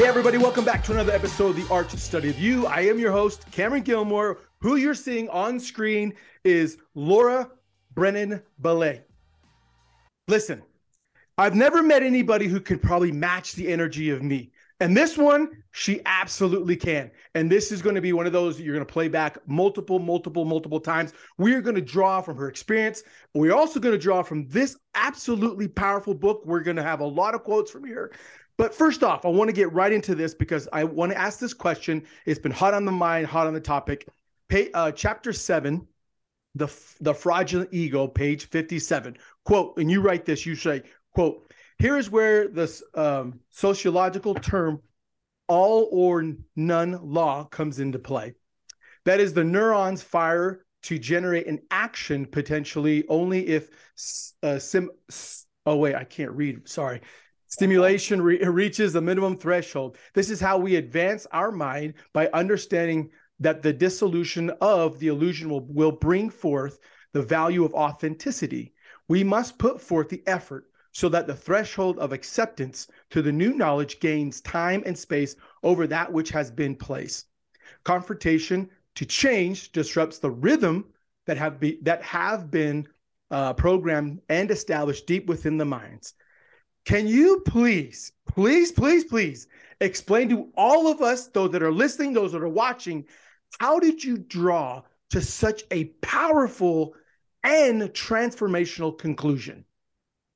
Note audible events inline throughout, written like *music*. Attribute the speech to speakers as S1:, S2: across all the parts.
S1: Hey, everybody, welcome back to another episode of The Art Study of You. I am your host, Cameron Gilmore. Who you're seeing on screen is Laura Brennan Ballet. Listen, I've never met anybody who could probably match the energy of me. And this one, she absolutely can. And this is going to be one of those you're going to play back multiple, multiple, multiple times. We are going to draw from her experience. We're also going to draw from this absolutely powerful book. We're going to have a lot of quotes from here. But first off, I want to get right into this because I want to ask this question. It's been hot on the mind, hot on the topic. Uh, chapter seven, the the fraudulent ego, page fifty-seven. Quote, and you write this. You say, "quote Here is where the um, sociological term all or none law comes into play. That is, the neurons fire to generate an action potentially only if uh, sim. Oh wait, I can't read. Sorry Stimulation re- reaches the minimum threshold. This is how we advance our mind by understanding that the dissolution of the illusion will, will bring forth the value of authenticity. We must put forth the effort so that the threshold of acceptance to the new knowledge gains time and space over that which has been placed. Confrontation to change disrupts the rhythm that have be, that have been uh, programmed and established deep within the minds. Can you please, please, please, please explain to all of us, those that are listening, those that are watching, how did you draw to such a powerful and transformational conclusion?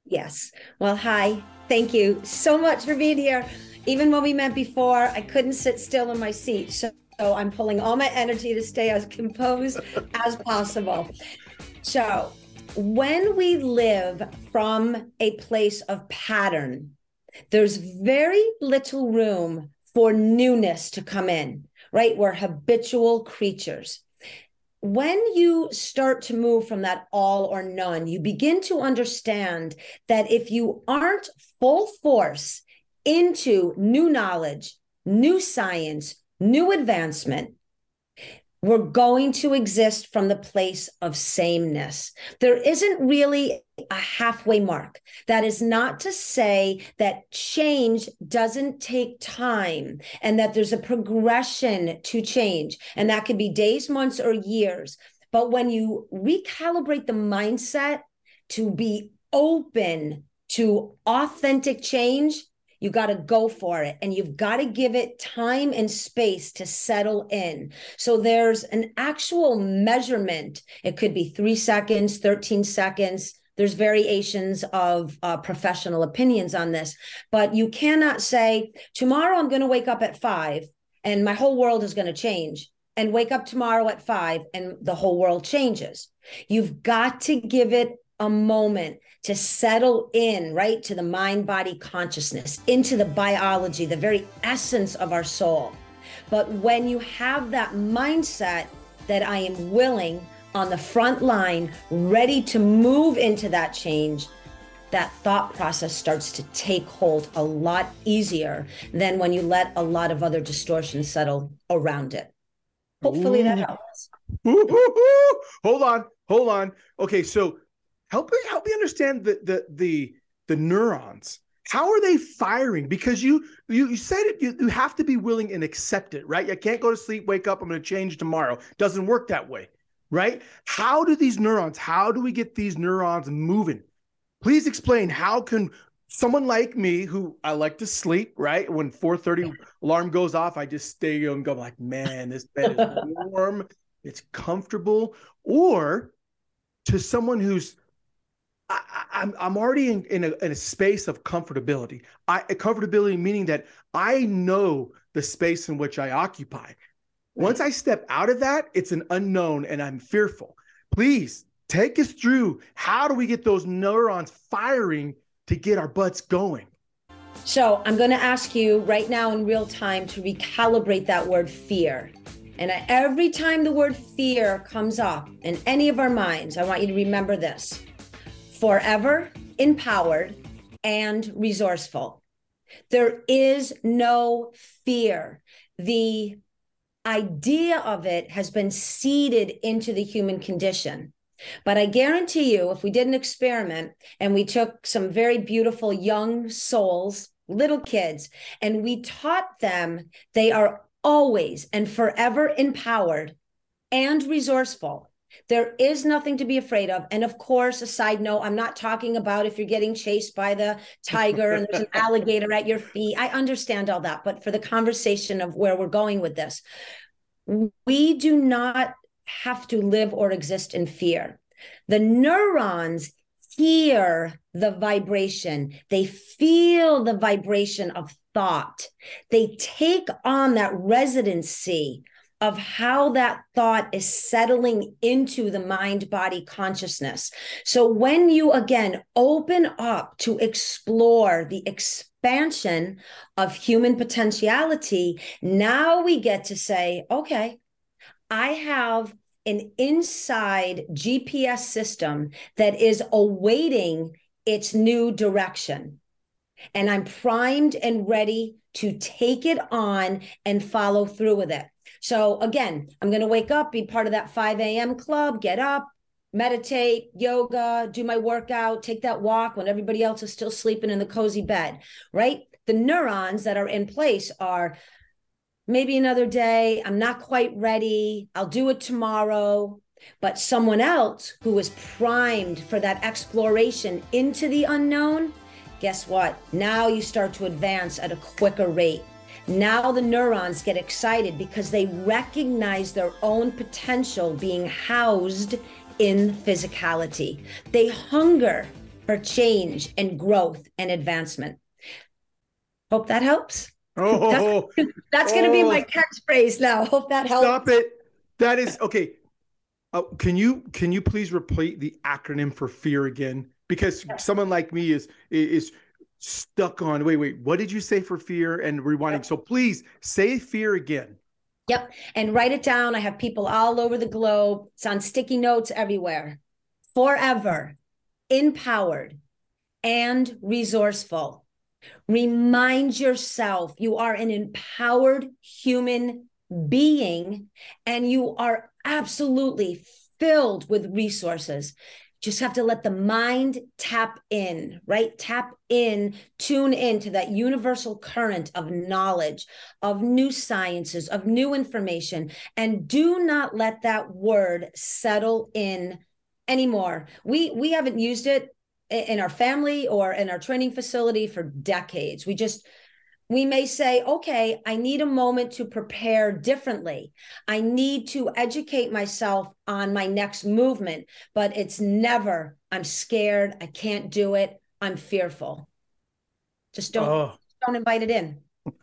S2: Yes. Well, hi. Thank you so much for being here. Even when we met before, I couldn't sit still in my seat. So, so I'm pulling all my energy to stay as composed as possible. So, when we live from a place of pattern, there's very little room for newness to come in, right? We're habitual creatures. When you start to move from that all or none, you begin to understand that if you aren't full force into new knowledge, new science, new advancement, we're going to exist from the place of sameness. There isn't really a halfway mark. That is not to say that change doesn't take time and that there's a progression to change. And that could be days, months, or years. But when you recalibrate the mindset to be open to authentic change, you got to go for it and you've got to give it time and space to settle in. So there's an actual measurement. It could be three seconds, 13 seconds. There's variations of uh, professional opinions on this, but you cannot say, tomorrow I'm going to wake up at five and my whole world is going to change and wake up tomorrow at five and the whole world changes. You've got to give it a moment to settle in, right, to the mind body consciousness, into the biology, the very essence of our soul. But when you have that mindset that I am willing on the front line, ready to move into that change, that thought process starts to take hold a lot easier than when you let a lot of other distortions settle around it. Hopefully Ooh. that helps.
S1: Ooh, *laughs* hold on, hold on. Okay, so help me help me understand the the the the neurons. How are they firing? Because you you, you said it you, you have to be willing and accept it right? You can't go to sleep wake up i'm going to change tomorrow. Doesn't work that way right? How do these neurons how do we get these neurons moving? Please explain how can someone like me who i like to sleep right? When 4.30 alarm goes off i just stay and go like man this bed is *laughs* warm it's comfortable. Or to someone who's I, am I'm, I'm already in, in a, in, a, space of comfortability. I comfortability meaning that I know the space in which I occupy. Once I step out of that, it's an unknown and I'm fearful. Please take us through how do we get those neurons firing to get our butts going?
S2: So I'm going to ask you right now in real time to recalibrate that word fear. And every time the word fear comes up in any of our minds, I want you to remember this forever empowered and resourceful. There is no fear. The idea of it has been seeded into the human condition. But I guarantee you, if we did an experiment and we took some very beautiful young souls little kids, and we taught them they are always and forever empowered and resourceful. There is nothing to be afraid of. And of course, a side note, I'm not talking about if you're getting chased by the tiger and there's an *laughs* alligator at your feet. I understand all that. But for the conversation of where we're going with this, we do not have to live or exist in fear. The neurons hear the vibration, they feel the vibration of thought, they take on that residency of how that thought is settling into the mind body consciousness. So when you again open up to explore the expansion of human potentiality, now we get to say, okay, I have an inside GPS system that is awaiting its new direction. And I'm primed and ready to take it on and follow through with it. So, again, I'm going to wake up, be part of that 5 a.m. club, get up, meditate, yoga, do my workout, take that walk when everybody else is still sleeping in the cozy bed, right? The neurons that are in place are maybe another day. I'm not quite ready. I'll do it tomorrow. But someone else who is primed for that exploration into the unknown, guess what? Now you start to advance at a quicker rate. Now the neurons get excited because they recognize their own potential being housed in physicality. They hunger for change and growth and advancement. Hope that helps.
S1: Oh,
S2: that's, that's oh, *laughs* going to be my catchphrase now. Hope that helps.
S1: Stop it. That is okay. Uh, can you can you please repeat the acronym for fear again? Because someone like me is is stuck on. Wait, wait. What did you say for fear and rewinding? So please say fear again.
S2: Yep, and write it down. I have people all over the globe. It's on sticky notes everywhere. Forever empowered and resourceful Remind yourself you are an empowered human being and you are absolutely filled with resources. Just have to let the mind tap in, right? Tap in, tune into that universal current of knowledge, of new sciences, of new information, and do not let that word settle in anymore. We we haven't used it in our family or in our training facility for decades. We just, we may say, okay, I need a moment to prepare differently. I need to educate myself on my next movement, but it's never, I'm scared, I can't do it, I'm fearful. Just don't, oh. don't invite it in. *laughs*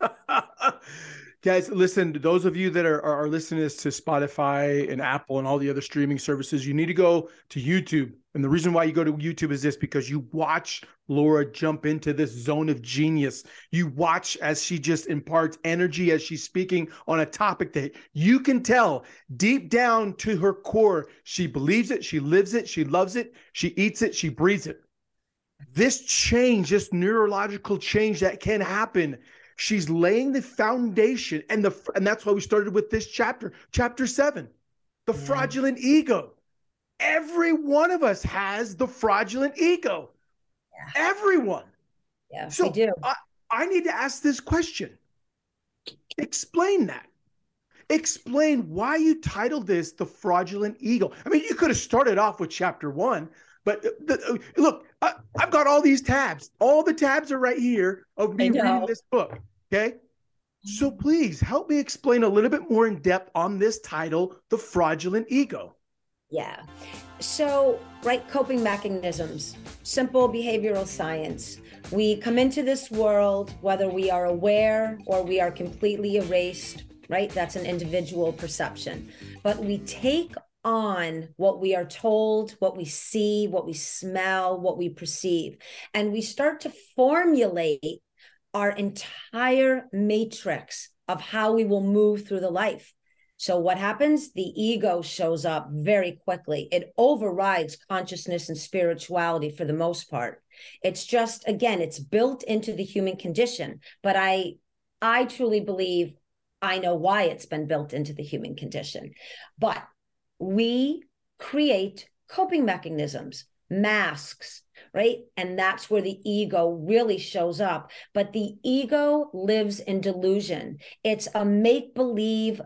S1: Guys, listen, those of you that are, are listening to Spotify and Apple and all the other streaming services, you need to go to YouTube. And the reason why you go to YouTube is this because you watch Laura jump into this zone of genius. You watch as she just imparts energy as she's speaking on a topic that you can tell deep down to her core. She believes it, she lives it, she loves it, she eats it, she breathes it. This change, this neurological change that can happen She's laying the foundation, and the and that's why we started with this chapter, chapter seven, the yeah. fraudulent ego. Every one of us has the fraudulent ego. Yeah. Everyone.
S2: Yeah, so do.
S1: I, I need to ask this question. Explain that. Explain why you titled this the fraudulent ego. I mean, you could have started off with chapter one, but the, uh, look, I, have got all these tabs. All the tabs are right here of me reading this book. Okay. So please help me explain a little bit more in depth on this title, The Fraudulent Ego.
S2: Yeah. So, right, coping mechanisms, simple behavioral science. We come into this world, whether we are aware or we are completely erased, right? That's an individual perception. But we take on what we are told, what we see, what we smell, what we perceive. And we start to formulate our entire matrix of how we will move through the life. So, what happens? The ego shows up very quickly. It overrides consciousness and spirituality for the most part. It's just, again, it's built into the human condition. But I, I truly believe I know why it's been built into the human condition. But we create coping mechanisms, masks, right? And that's where the ego really shows up. But the ego lives in delusion, it's a make believe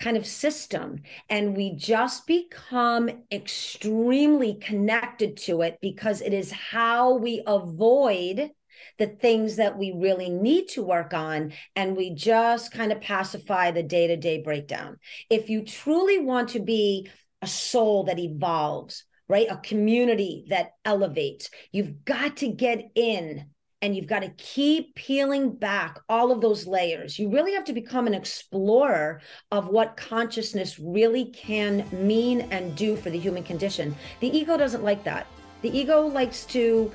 S2: kind of system. And we just become extremely connected to it because it is how we avoid the things that we really need to work on and we just kind of pacify the day-to-day breakdown if you truly want to be a soul that evolves right a community that elevates you've got to get in and you've got to keep peeling back all of those layers. You really have to become an explorer of what consciousness really can mean and do for the human condition. The ego doesn't like that. The ego likes to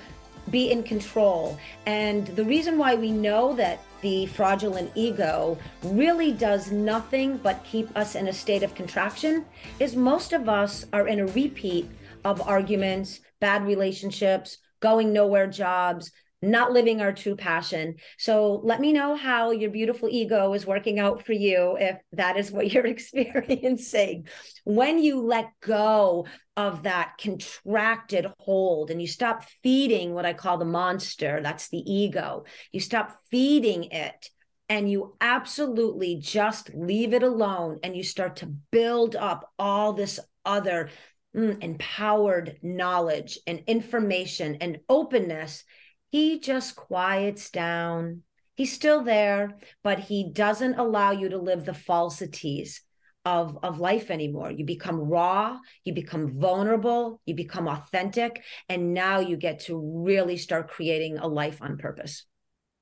S2: be in control. And the reason why we know that the fraudulent ego really does nothing but keep us in a state of contraction is most of us are in a repeat of arguments, bad relationships, going nowhere jobs, not living our true passion. So let me know how your beautiful ego is working out for you if that is what *laughs* you're experiencing. When you let go of that contracted hold and you stop feeding what I call the monster, that's the ego, you stop feeding it and you absolutely just leave it alone and you start to build up all this other mm, empowered knowledge and information and openness he just quiets down. He's still there, but he doesn't allow you to live the falsities of, of life anymore. You become raw, you become vulnerable, you become authentic, and now you get to really start creating a life on purpose.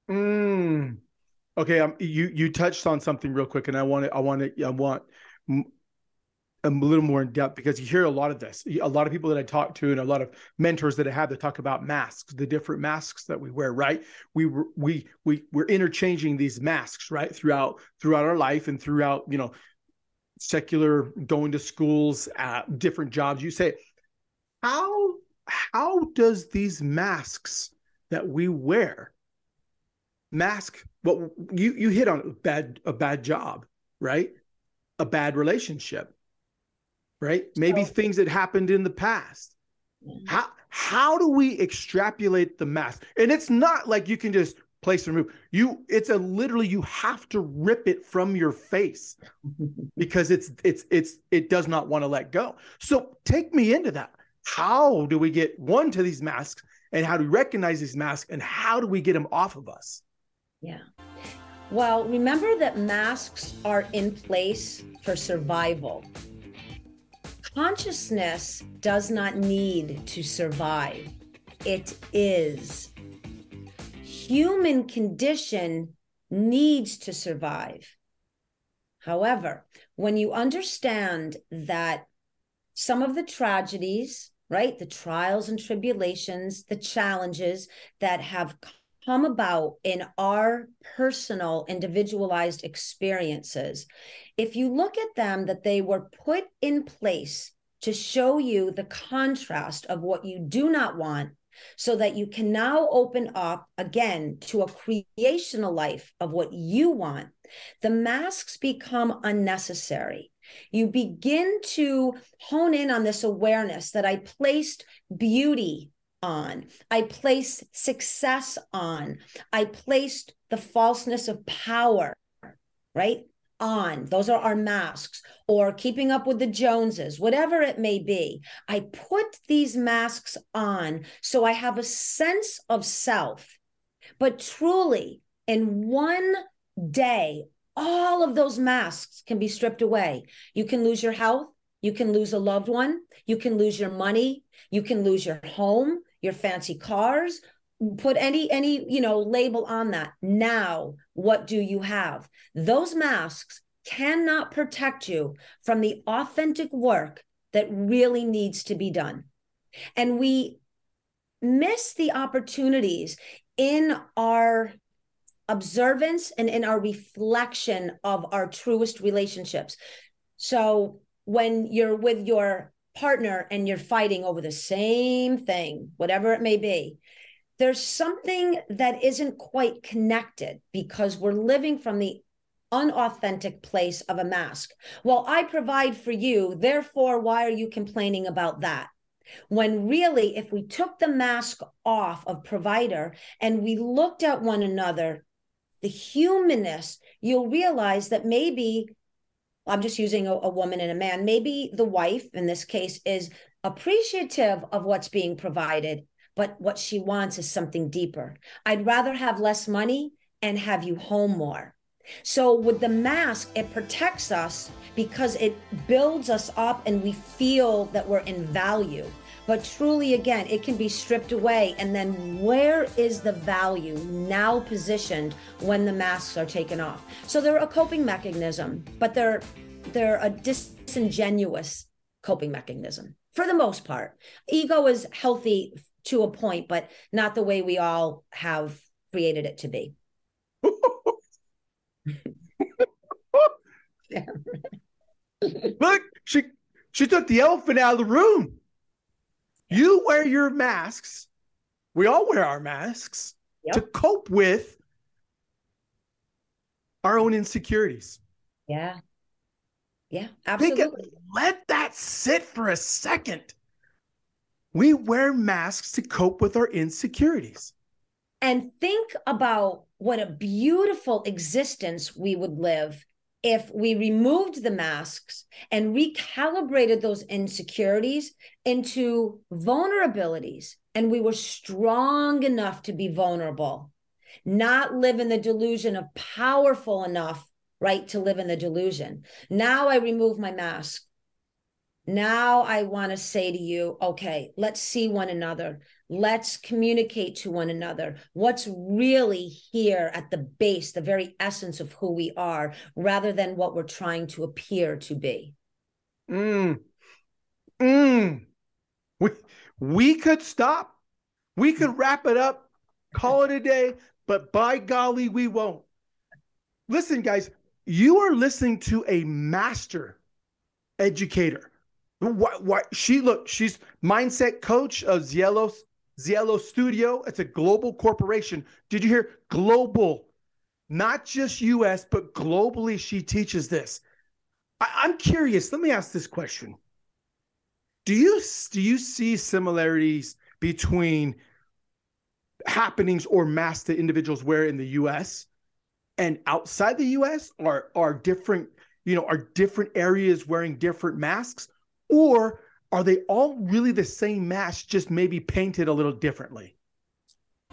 S1: Mm. Okay, um, you you touched on something real quick, and I want to I want to I want a little more in depth because you hear a lot of this. A lot of people that I talk to and a lot of mentors that I have that talk about masks, the different masks that we wear. Right? We we we we're interchanging these masks right throughout throughout our life and throughout you know secular going to schools, uh, different jobs. You say how how does these masks that we wear mask what you you hit on a bad a bad job right a bad relationship right? Maybe so, things that happened in the past. Mm-hmm. How how do we extrapolate the mask? And it's not like you can just place and remove. You it's a literally you have to rip it from your face *laughs* because it's it's it's it does not want to let go. So take me into that. How do we get one to these masks and how do we recognize these masks and how do we get them off of us?
S2: Yeah. Well, remember that masks are in place for survival. Consciousness does not need to survive, it is. Human condition needs to survive. However, when you understand that some of the tragedies, right, the trials and tribulations, the challenges that have come about in our personal, individualized experiences, if you look at them that they were put in place to show you the contrast of what you do not want so that you can now open up again to a creational life of what you want, the masks become unnecessary. You begin to hone in on this awareness that I placed beauty on, I placed success on, I placed the falseness of power, right? on. Those are our masks, or keeping up with the Joneses, whatever it may be. I put these masks on so I have a sense of self. But truly, in one day, all of those masks can be stripped away. You can lose your health. You can lose a loved one. You can lose your money. You can lose your home, your fancy cars, put any any you know label on that. Now what do you have? Those masks cannot protect you from the authentic work that really needs to be done. And we miss the opportunities in our observance and in our reflection of our truest relationships. So when you're with your partner and you're fighting over the same thing whatever it may be there's something that isn't quite connected because we're living from the unauthentic place of a mask. Well, I provide for you, therefore, why are you complaining about that? When really, if we took the mask off of provider and we looked at one another, the humanness, you'll realize that maybe I'm just using a, a, woman and a man. Maybe the wife, in this case, is appreciative of what's being provided, but what she wants is something deeper. I'd rather have less money and have you home more. So, with the mask, it protects us because it builds us up and we feel that we're in value. But truly, again, it can be stripped away. And then, where is the value now positioned when the masks are taken off? So, they're a coping mechanism, but they're they're a disingenuous coping mechanism for the most part. Ego is healthy to a point, but not the way we all have created it to be. *laughs* *laughs*
S1: Look, she she took the elephant out of the room. You wear your masks. We all wear our masks yep. to cope with our own insecurities.
S2: Yeah. Yeah, absolutely.
S1: It, let that sit for a second. We wear masks to cope with our insecurities.
S2: And think about what a beautiful existence we would live if we removed the masks and recalibrated those insecurities into vulnerabilities and we were strong enough to be vulnerable, not live in the delusion of powerful enough, right, to live in the delusion. Now I remove my mask. Now I want to say to you, okay, let's see one another. Let's communicate to one another what's really here at the base, the very essence of who we are, rather than what we're trying to appear to be.
S1: Mm. Mm. We, we could stop. We could wrap it up, call it a day, but by golly, we won't. Listen, guys, you are listening to a master educator. What, what she look, she's mindset coach of Zielos Zielo Studio, it's a global corporation. Did you hear global? Not just US, but globally, she teaches this. I, am curious. Let me ask this question. Do you do you see similarities between happenings or mass that individuals wear in the US and outside the US? Are are different, you know, are different areas wearing different masks? Or are they all really the same mask, just maybe painted a little differently?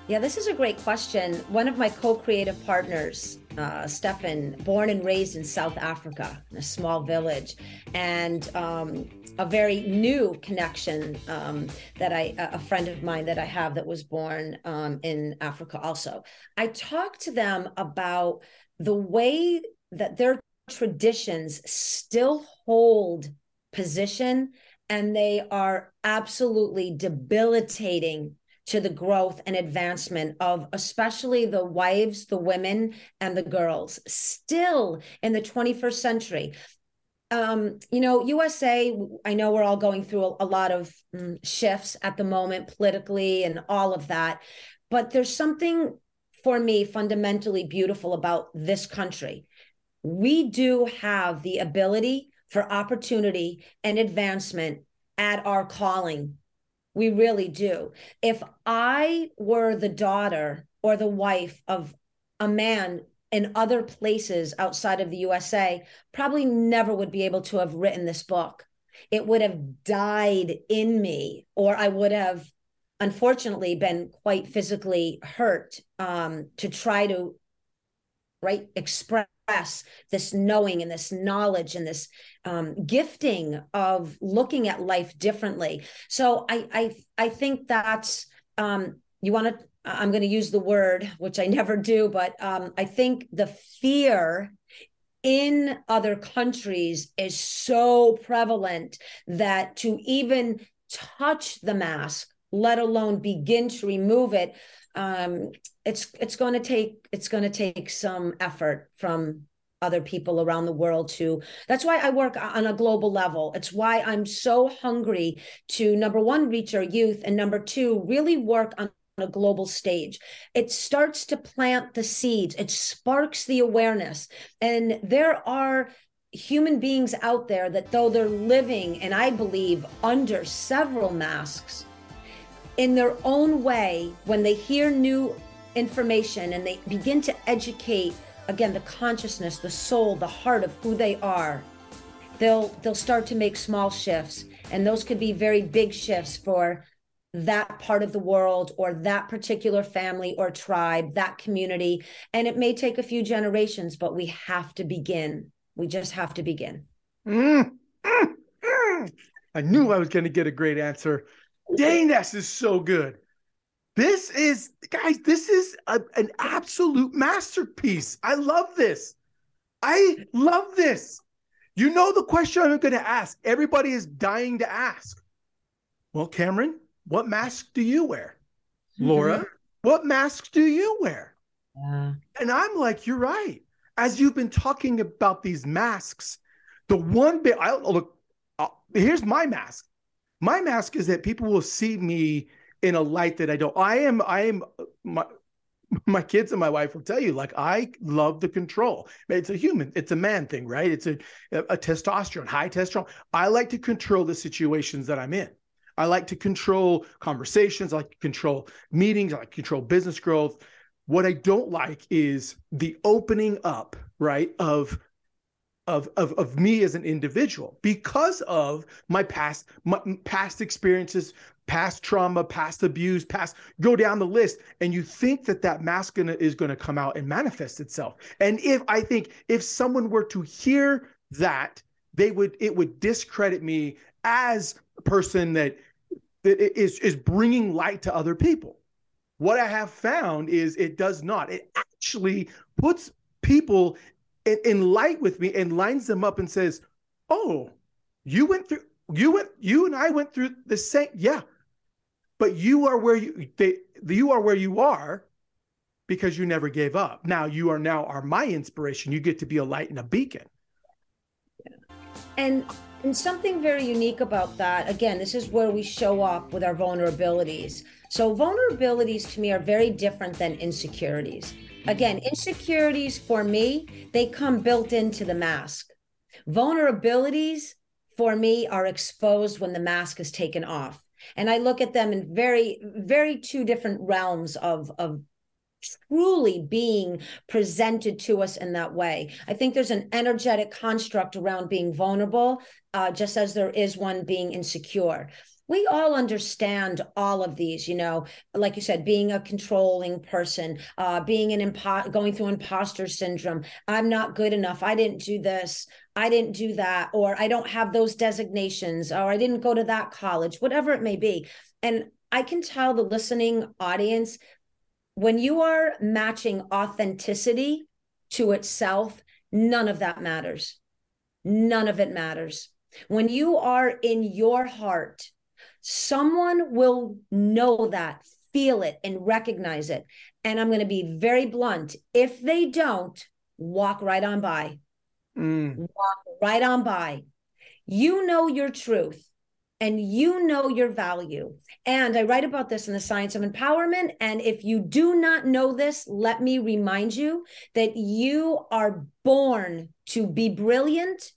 S2: Yeah, this is a great question. One of my co creative partners, uh, Stefan, born and raised in South Africa, in a small village, and um, a very new connection um, that I, a friend of mine that I have that was born um, in Africa also. I talked to them about the way that their traditions still hold position and they are absolutely debilitating to the growth and advancement of especially the wives, the women, and the girls still in the 21st century. Um, you know, USA, I know we're all going through a, a lot of um, shifts at the moment politically and all of that, but there's something for me fundamentally beautiful about this country. We do have the ability for opportunity and advancement at our calling. We really do. If I were the daughter or the wife of a man in other places outside of the USA, probably never would be able to have written this book. It would have died in me, or I would have unfortunately been quite physically hurt um, to try to right express this knowing and this knowledge and this um, gifting of looking at life differently. So I I I think that's um, you want to. I'm going to use the word, which I never do, but um, I think the fear in other countries is so prevalent that to even touch the mask, let alone begin to remove it, um, it's it's going to take it's going to take some effort from other people around the world to that's why i work on a global level. It's why i'm so hungry to number one reach our youth and number two really work on a global stage. It starts to plant the seeds. It sparks the awareness. And there are human beings out there that though they're living and i believe under several masks in their own way when they hear new information and they begin to educate again the consciousness the soul the heart of who they are they'll they'll start to make small shifts. And those could be very big shifts for that part of the world or that particular family or tribe that community. And it may take a few generations but we have to begin. We just have to begin. Mm,
S1: mm, mm. i knew i was going to get a great answer dang this is so good this is guys this is a, an absolute masterpiece i love this i love this you know the question I'm going to ask. Everybody is dying to ask. Well, Cameron, what mask do you wear? Mm-hmm. Laura, what mask do you wear? Yeah. And I'm like, you're right. As you've been talking about these masks, the one bit I look, uh, here's my mask. My mask is that people will see me in a light that I don't. I am, I am, uh, my, *laughs* my kids and my wife will tell you like i love the control. It's a human it's a man thing right? It's a, a testosterone high testosterone. I like to control the situations that i'm in. I like to control conversations i like to control meetings i like to control business growth. What i don't like is the opening up right of of, of, of me as an individual because of my past my past experiences past trauma, past abuse, past go down the list, and you think that that mask is going to come out and manifest itself. And if I think if someone were to hear that, they would it would discredit me as a person that that is is bringing light to other people. What I have found is it does not. It actually puts people in, in light with me and lines them up and says, "Oh, you went through." You went, you and I went through the same. Yeah, but you are where you they, you are where you are because you never gave up. Now you are now are my inspiration. You get to be a light and a beacon.
S2: Yeah. And and something very unique about that, again, this is where we show up with our vulnerabilities. So vulnerabilities to me are very different than insecurities. Again, insecurities for me, they come built into the mask. Vulnerabilities for me are exposed when the mask is taken off and i look at them in very very two different realms of of truly being presented to us in that way. I think there's an energetic construct around being vulnerable, uh, just as there is one being insecure we all understand all of these you know like you said being a controlling person uh being an impo- going through imposter syndrome i'm not good enough i didn't do this I didn't do that, or I don't have those designations, or I didn't go to that college, whatever it may be. And I can tell the listening audience when you are matching authenticity to itself, none of that matters. None of it matters. When you are in your heart, someone will know that, feel it, and recognize it. And I'm going to be very blunt. If they don't, walk right on by Mm. Walk right on by. You know your truth and you know your value. And I write about this in the science of empowerment. And if you do not know this, let me remind you that you are born to be brilliant,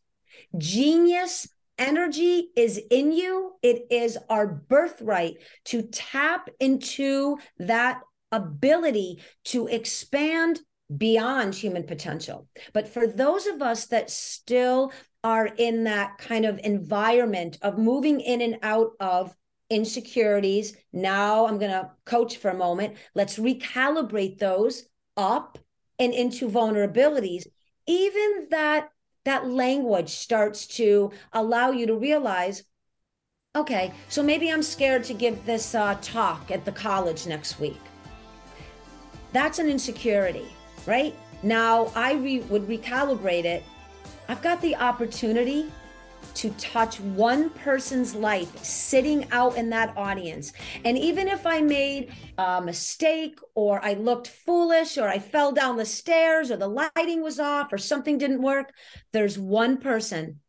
S2: genius. Energy is in you. It is our birthright to tap into that ability to expand beyond human potential. But for those of us that still are in that kind of environment of moving in and out of insecurities, now I'm going to coach for a moment. Let's recalibrate those up and into vulnerabilities. Even that that language starts to allow you to realize okay, so maybe I'm scared to give this uh, talk at the college next week. That's an insecurity right? Now I re- would recalibrate it. I've got the opportunity to touch one person's life sitting out in that audience. And even if I made a mistake or I looked foolish or I fell down the stairs or the lighting was off or something didn't work, there's one person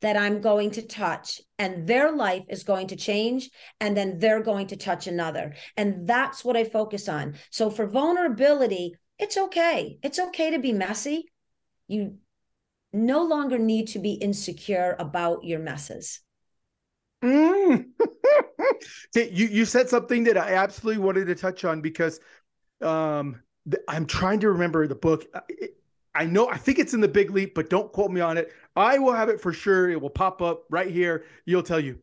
S2: that I'm going to touch and their life is going to change and then they're going to touch another. And that's what I focus on. So for vulnerability, it's okay. It's okay to be messy. You no longer need to be insecure about your messes.
S1: Mm. *laughs* you you said something that I absolutely wanted to touch on because um, th- I'm trying to remember the book. I know I think it's in the Big Leap, but don't quote me on it. I will have it for sure. It will pop up right here. You'll tell you.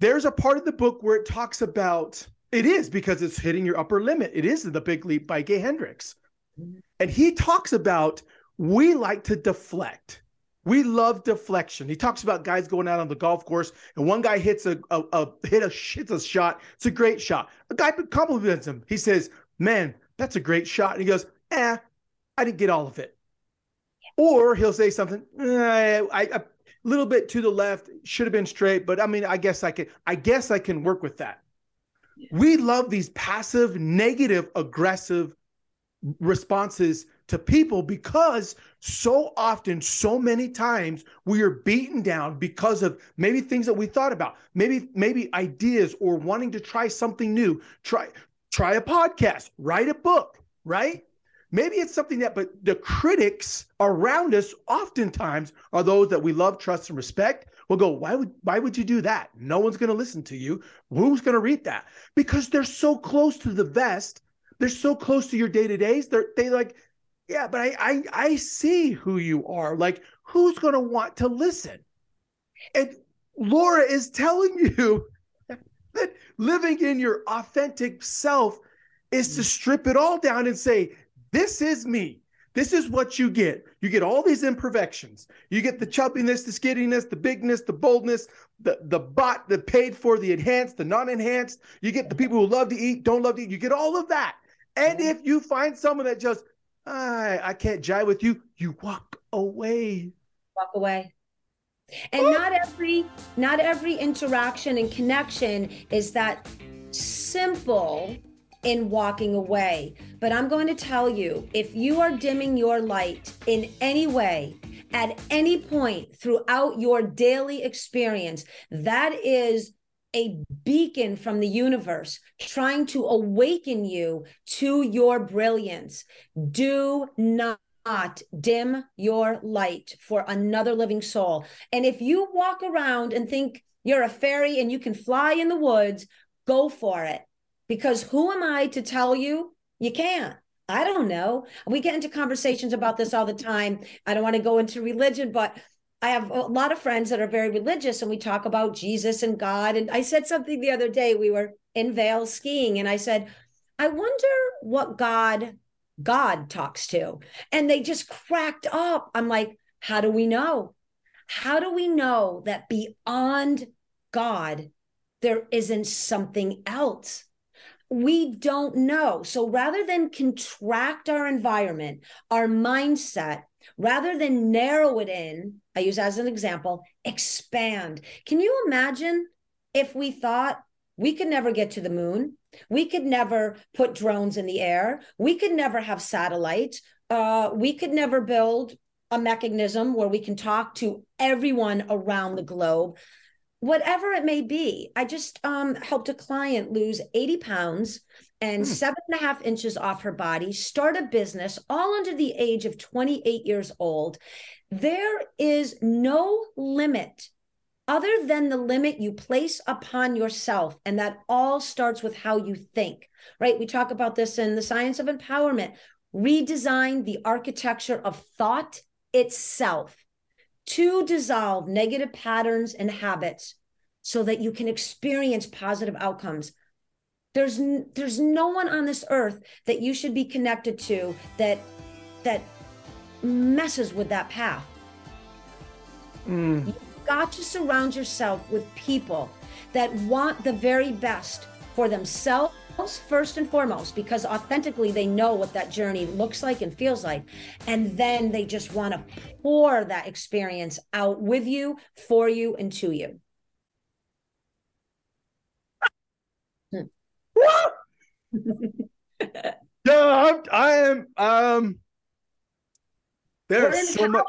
S1: There's a part of the book where it talks about it is because it's hitting your upper limit. It is the Big Leap by Gay Hendricks. Mm-hmm. And he talks about we like to deflect. We love deflection. He talks about guys going out on the golf course and one guy hits a, a, a hit a hits a shot. It's a great shot. A guy compliments him. He says, "Man, that's a great shot." And he goes, "Eh, I didn't get all of it." Or he'll say something, eh, I, I, a little bit to the left, should have been straight, but I mean, I guess I can. I guess I can work with that. We love these passive, negative, aggressive responses to people because so often, so many times we are beaten down because of maybe things that we thought about, maybe, maybe ideas or wanting to try something new. Try, try a podcast, write a book, right? Maybe it's something that, but the critics around us oftentimes are those that we love, trust, and respect. We'll go, why would why would you do that? No one's going to listen to you. Who's going to read that? Because they're so close to the vest. They're so close to your day to days. They're they like yeah, but I I I see who you are. Like, who's gonna want to listen? And Laura is telling *laughs* you that living in your authentic self is to mm. strip it all down and say, This is me. This is what you get. You get all these imperfections. You get the chubbiness, the skinniness, the bigness, the boldness, the, the bot, the paid for, the enhanced, the non enhanced. You get the mm. people who love to eat, don't love to eat. You get all of that. And mm. if you find someone that just I I can't jive with you. You walk away.
S2: Walk away. And oh. not every not every interaction and connection is that simple in walking away. But I'm going to tell you if you are dimming your light in any way, at any point throughout your daily experience, that is a beacon from the universe trying to awaken you to your brilliance. Do not dim your light for another living soul. And if you walk around and think you're a fairy and you can fly in the woods, go for it. Because who am I to tell you you can't? I don't know. We get into conversations about this all the time. I don't want to go into religion, but I have a lot of friends that are very religious and we talk about Jesus and God. And I said something the other day. We were in Vail skiing and I said, I wonder what God God talks to. And they just cracked up. I'm like, how do we know? How do we know that beyond God there isn't something else? We don't know. So rather than contract our environment, our mindset, rather than narrow it in, I use as an example, expand. Can you imagine if we thought we could never get to the moon? We could never put drones in the air. We could never have satellites. Uh, we could never build a mechanism where we can talk to everyone around the globe. Whatever it may be, I just um, helped a client lose 80 pounds and hmm. seven and a half inches off her body, start a business all under the age of 28 years old. There is no limit other than the limit you place upon yourself. And that all starts with how you think, right? We talk about this in the science of empowerment. Redesign the architecture of thought itself to dissolve negative patterns and habits so that you can experience positive outcomes there's there's no one on this earth that you should be connected to that that messes with that path. Mm. You've got to surround yourself with people that want the very best for themselves first and foremost because authentically they know what that journey looks like and feels like and then they just want to pour that experience out with you for you and to you *laughs*
S1: yeah, I'm, I am. Um, there's so much.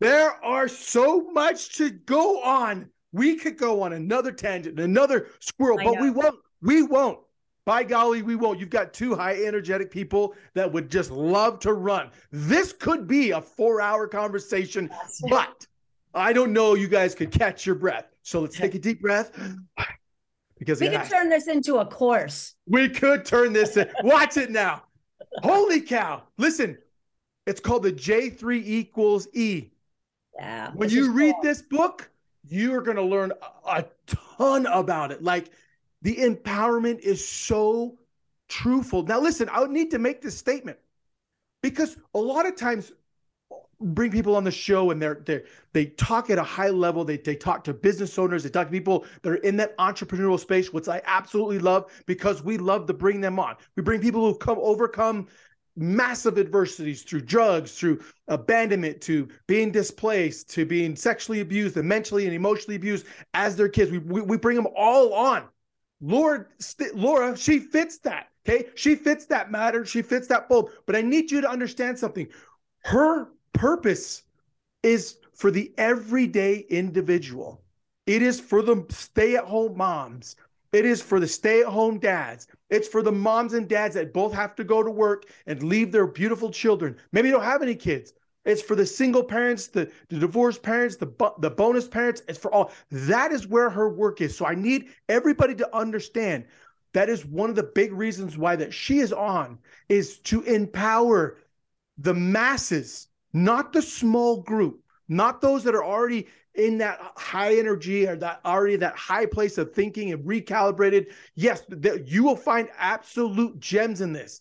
S1: There are so much to go on. We could go on another tangent, another squirrel, I but know. we won't. We won't. By golly, we won't. You've got two high energetic people that would just love to run. This could be a four hour conversation, but I don't know you guys could catch your breath. So let's take a deep breath. *laughs*
S2: Because we could turn this into a course.
S1: We could turn this in. Watch it now. Holy cow. Listen, it's called the J3 equals E. Yeah. When you read cool. this book, you are going to learn a, a ton about it. Like the empowerment is so truthful. Now, listen, I would need to make this statement because a lot of times bring people on the show and they're they they talk at a high level. They, they talk to business owners. They talk to people that are in that entrepreneurial space which i absolutely love because we love to bring them on. We bring people who come overcome massive adversities through drugs through abandonment to being displaced to being sexually abused and mentally and emotionally abused as their kids. We, we, we bring them all on. Lord st- laura she fits that okay? She fits that matter. She fits that fold. But i need you to understand something. Her purpose is for the everyday individual. It is for the stay at home moms. It is for the stay at home dads. It's for the moms and dads that both have to go to work and leave their beautiful children. Maybe don't have any kids. It's for the single parents, the, the divorced parents, the, the bonus parents. It's for all. That is where her work is. So I need everybody to understand that is one of the big reasons why that she is on is to empower the masses not the small group, not those that are already in that high energy or that already that high place of thinking and recalibrated. Yes, you will find absolute gems in this.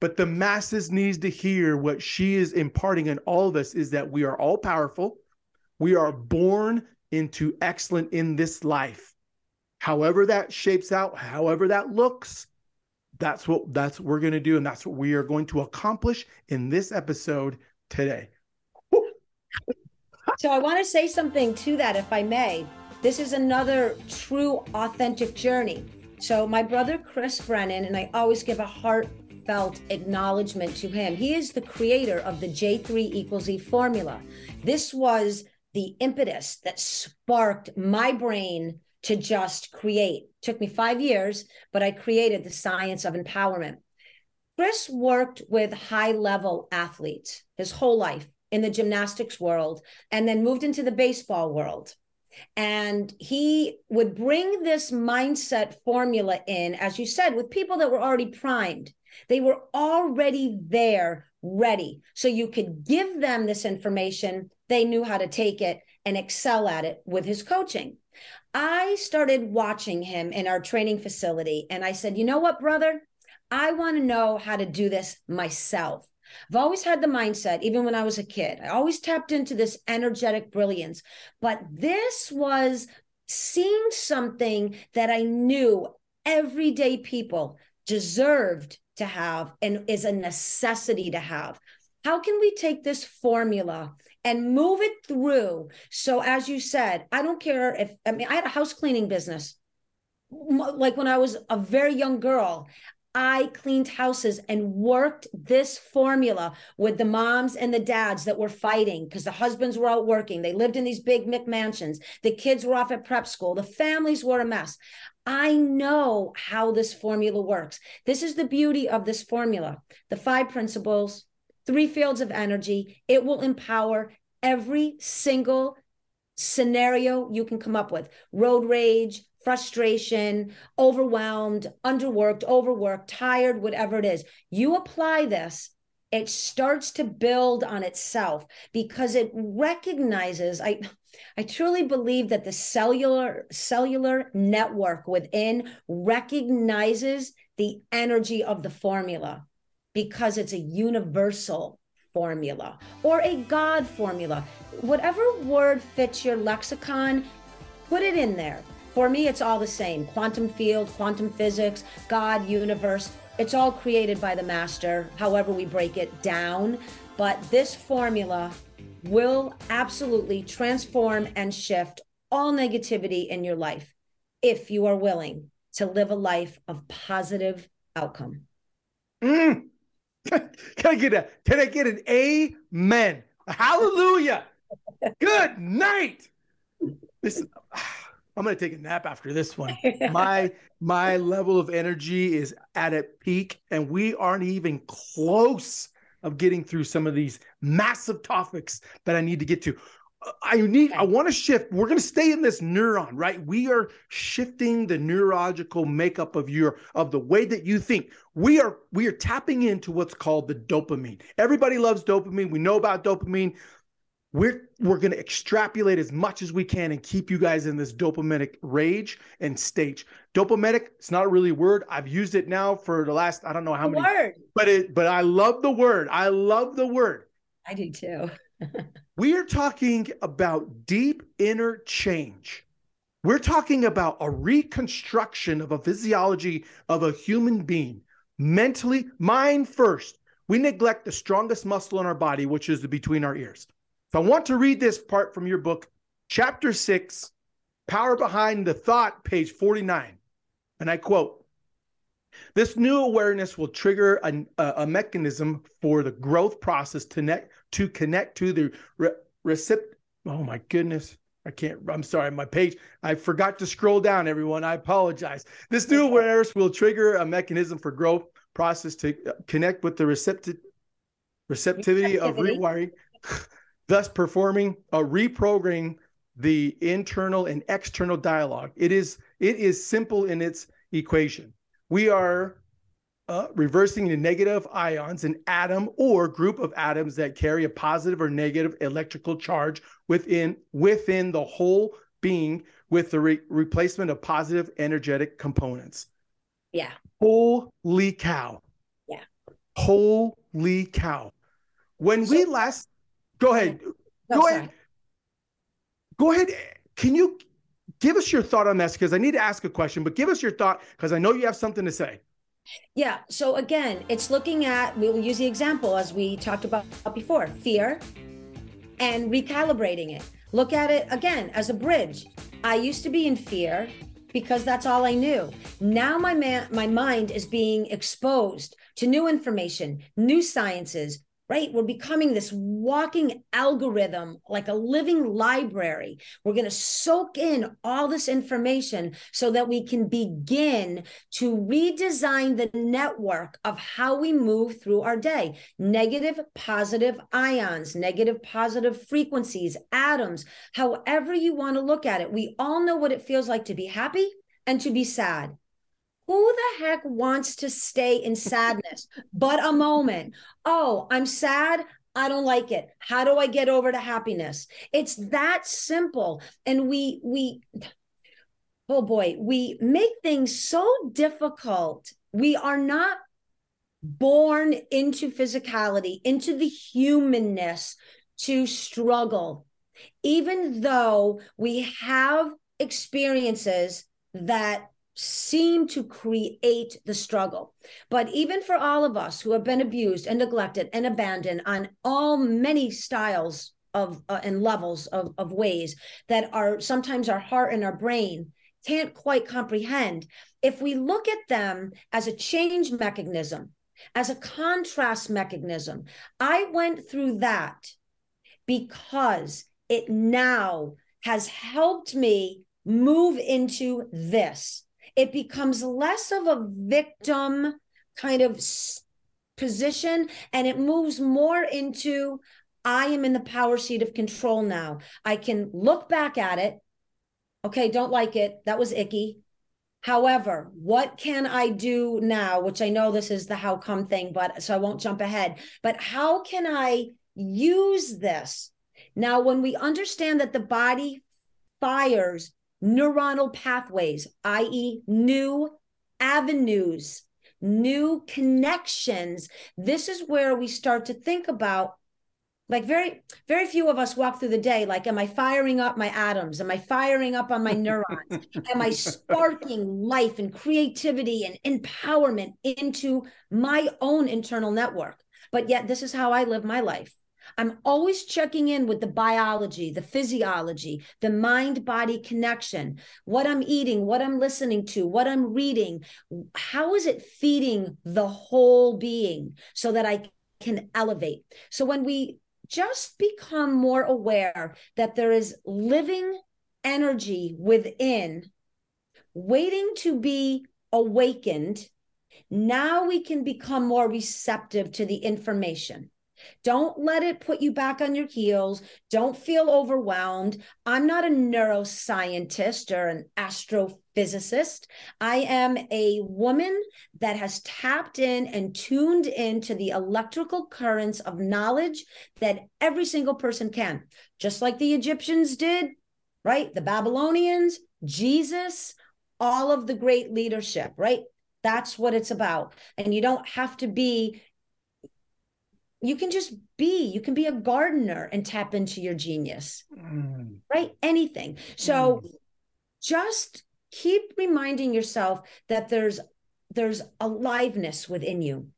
S1: But the masses needs to hear what she is imparting in all of us is that we are all powerful. We are born into excellent in this life. However that shapes out, however that looks, that's what that's what we're going to do and that's what we are going to accomplish in this episode today.
S2: so I want to say something to that, if I may. This is another true, authentic journey. So my brother Chris Brennan, and I always give a heartfelt acknowledgement to him. He is the creator of the J3 equals E formula. This was the impetus that sparked my brain to just create. It took me five years, but I created the science of empowerment. Chris worked with high level athletes his whole life in the gymnastics world and then moved into the baseball world. And he would bring this mindset formula in, as you said, with people that were already primed. They were already there, ready. So you could give them this information. They knew how to take it and excel at it with his coaching. I started watching him in our training facility and I said, you know what, brother? I want to know how to do this myself. I've always had the mindset, even when I was a kid, I always tapped into this energetic brilliance. But this was seeing something that I knew everyday people deserved to have and is a necessity to have. How can we take this formula and move it through? So, as you said, I don't care if, I mean, I had a house cleaning business like when I was a very young girl, I cleaned houses and worked this formula with the moms and the dads that were fighting because the husbands were out working. They lived in these big McMansions. The kids were off at prep school. The families were a mess. I know how this formula works. This is the beauty of this formula. The five principles, three fields of energy. It will empower every single scenario you can come up with road rage, frustration, overwhelmed, underworked, overworked, tired, whatever it is. You apply this, it starts to build on itself because it recognizes I I truly believe that the cellular cellular network within recognizes the energy of the formula because it's a universal formula or a God formula. Whatever word fits your lexicon, put it in there. For me, it's all the same quantum field, quantum physics, God, universe. It's all created by the master, however, we break it down. But this formula will absolutely transform and shift all negativity in your life if you are willing to live a life of positive outcome.
S1: Mm. *laughs* Can I get a can I get an amen? Hallelujah. *laughs* Good night. This I'm gonna take a nap after this one. *laughs* my my level of energy is at a peak, and we aren't even close of getting through some of these massive topics that I need to get to. I need, I want to shift. We're going to stay in this neuron, right? We are shifting the neurological makeup of your, of the way that you think. We are, we are tapping into what's called the dopamine. Everybody loves dopamine. We know about dopamine. We're, we're going to extrapolate as much as we can and keep you guys in this dopamic rage and stage. Dopamic, it's not really a word. I've used it now for the last, I don't know how the many, word. but it, but I love the word. I love the word.
S2: I do too. *laughs*
S1: we are talking about deep inner change. We're talking about a reconstruction of a physiology of a human being, mentally, mind first. We neglect the strongest muscle in our body, which is the between our ears. So I want to read this part from your book, chapter six, Power Behind the Thought, page 49. And I quote this new awareness will trigger a, a, mechanism for the growth process to, connect to connect to the re- recip. Oh my goodness. I can't, I'm sorry, my page, I forgot to scroll down, everyone. I apologize. This new awareness will trigger a mechanism for growth process to uh, connect with the recepti- receptivity, receptivity. of rewiring, *laughs* thus performing a reprogramming the internal and external dialogue. It is it is simple in its equation we are uh, reversing the negative ions, an atom or group of atoms that carry a positive or negative electrical charge within within the whole being with the re- replacement of positive energetic components.
S2: Yeah.
S1: Holy cow.
S2: Yeah.
S1: Holy cow. When so, we last go ahead. No, go sorry. ahead. Go ahead. Can you give us your thought on this because I need to ask a question, but give us your thought because I know you have something to say.
S2: Yeah. So again, it's looking at, we will use the example as we talked about before fear and recalibrating it. Look at it again as a bridge. I used to be in fear because that's all I knew. Now my man, my mind is being exposed to new information, new sciences, right? We're becoming this walking algorithm, like a living library. We're going to soak in all this information so that we can begin to redesign the network of how we move through our day. Negative, positive ions, negative, positive frequencies, atoms, however you want to look at it. We all know what it feels like to be happy and to be sad. Who the heck wants to stay in sadness but a moment? Oh, I'm sad. I don't like it. How do I get over to happiness? It's that simple. And we, we, oh boy, we make things so difficult. We are not born into physicality, into the humanness to struggle, even though we have experiences that seem to create the struggle. But even for all of us who have been abused and neglected and abandoned on all many styles of uh, and levels of, of ways that are sometimes our heart and our brain can't quite comprehend, if we look at them as a change mechanism, as a contrast mechanism, I went through that because it now has helped me move into this it becomes less of a victim kind of position and it moves more into I am in the power seat of control now. I can look back at it. Okay, don't like it. That was icky. However, what can I do now? Which I know this is the how come thing, but so I won't jump ahead. But how can I use this? Now, when we understand that the body fires neuronal pathways, i.e., new avenues, new connections. This is where we start to think about like very very few of us walk through the day like am i firing up my atoms am i firing up on my *laughs* neurons am i sparking life and creativity and empowerment into my own internal network but yet this is how i live my life I'm always checking in with the biology, the physiology, the mind body connection, what I'm eating, what I'm listening to, what I'm reading. How is it feeding the whole being so that I can elevate? So when we just become more aware that there is living energy within, waiting to be awakened. Now we can become more receptive to the information. Don't let it put you back on your heels. Don't feel overwhelmed. I'm not a neuroscientist or an astrophysicist. I am a woman that has tapped in and tuned into the electrical currents of knowledge that every single person can, just like the Egyptians did, right? The Babylonians, Jesus, all of the great leadership, right? That's what it's about. And you don't have to be you can just be you can be a gardener and tap into your genius. Mm. right? Anything. So mm. just keep reminding yourself that there's there's aliveness within you.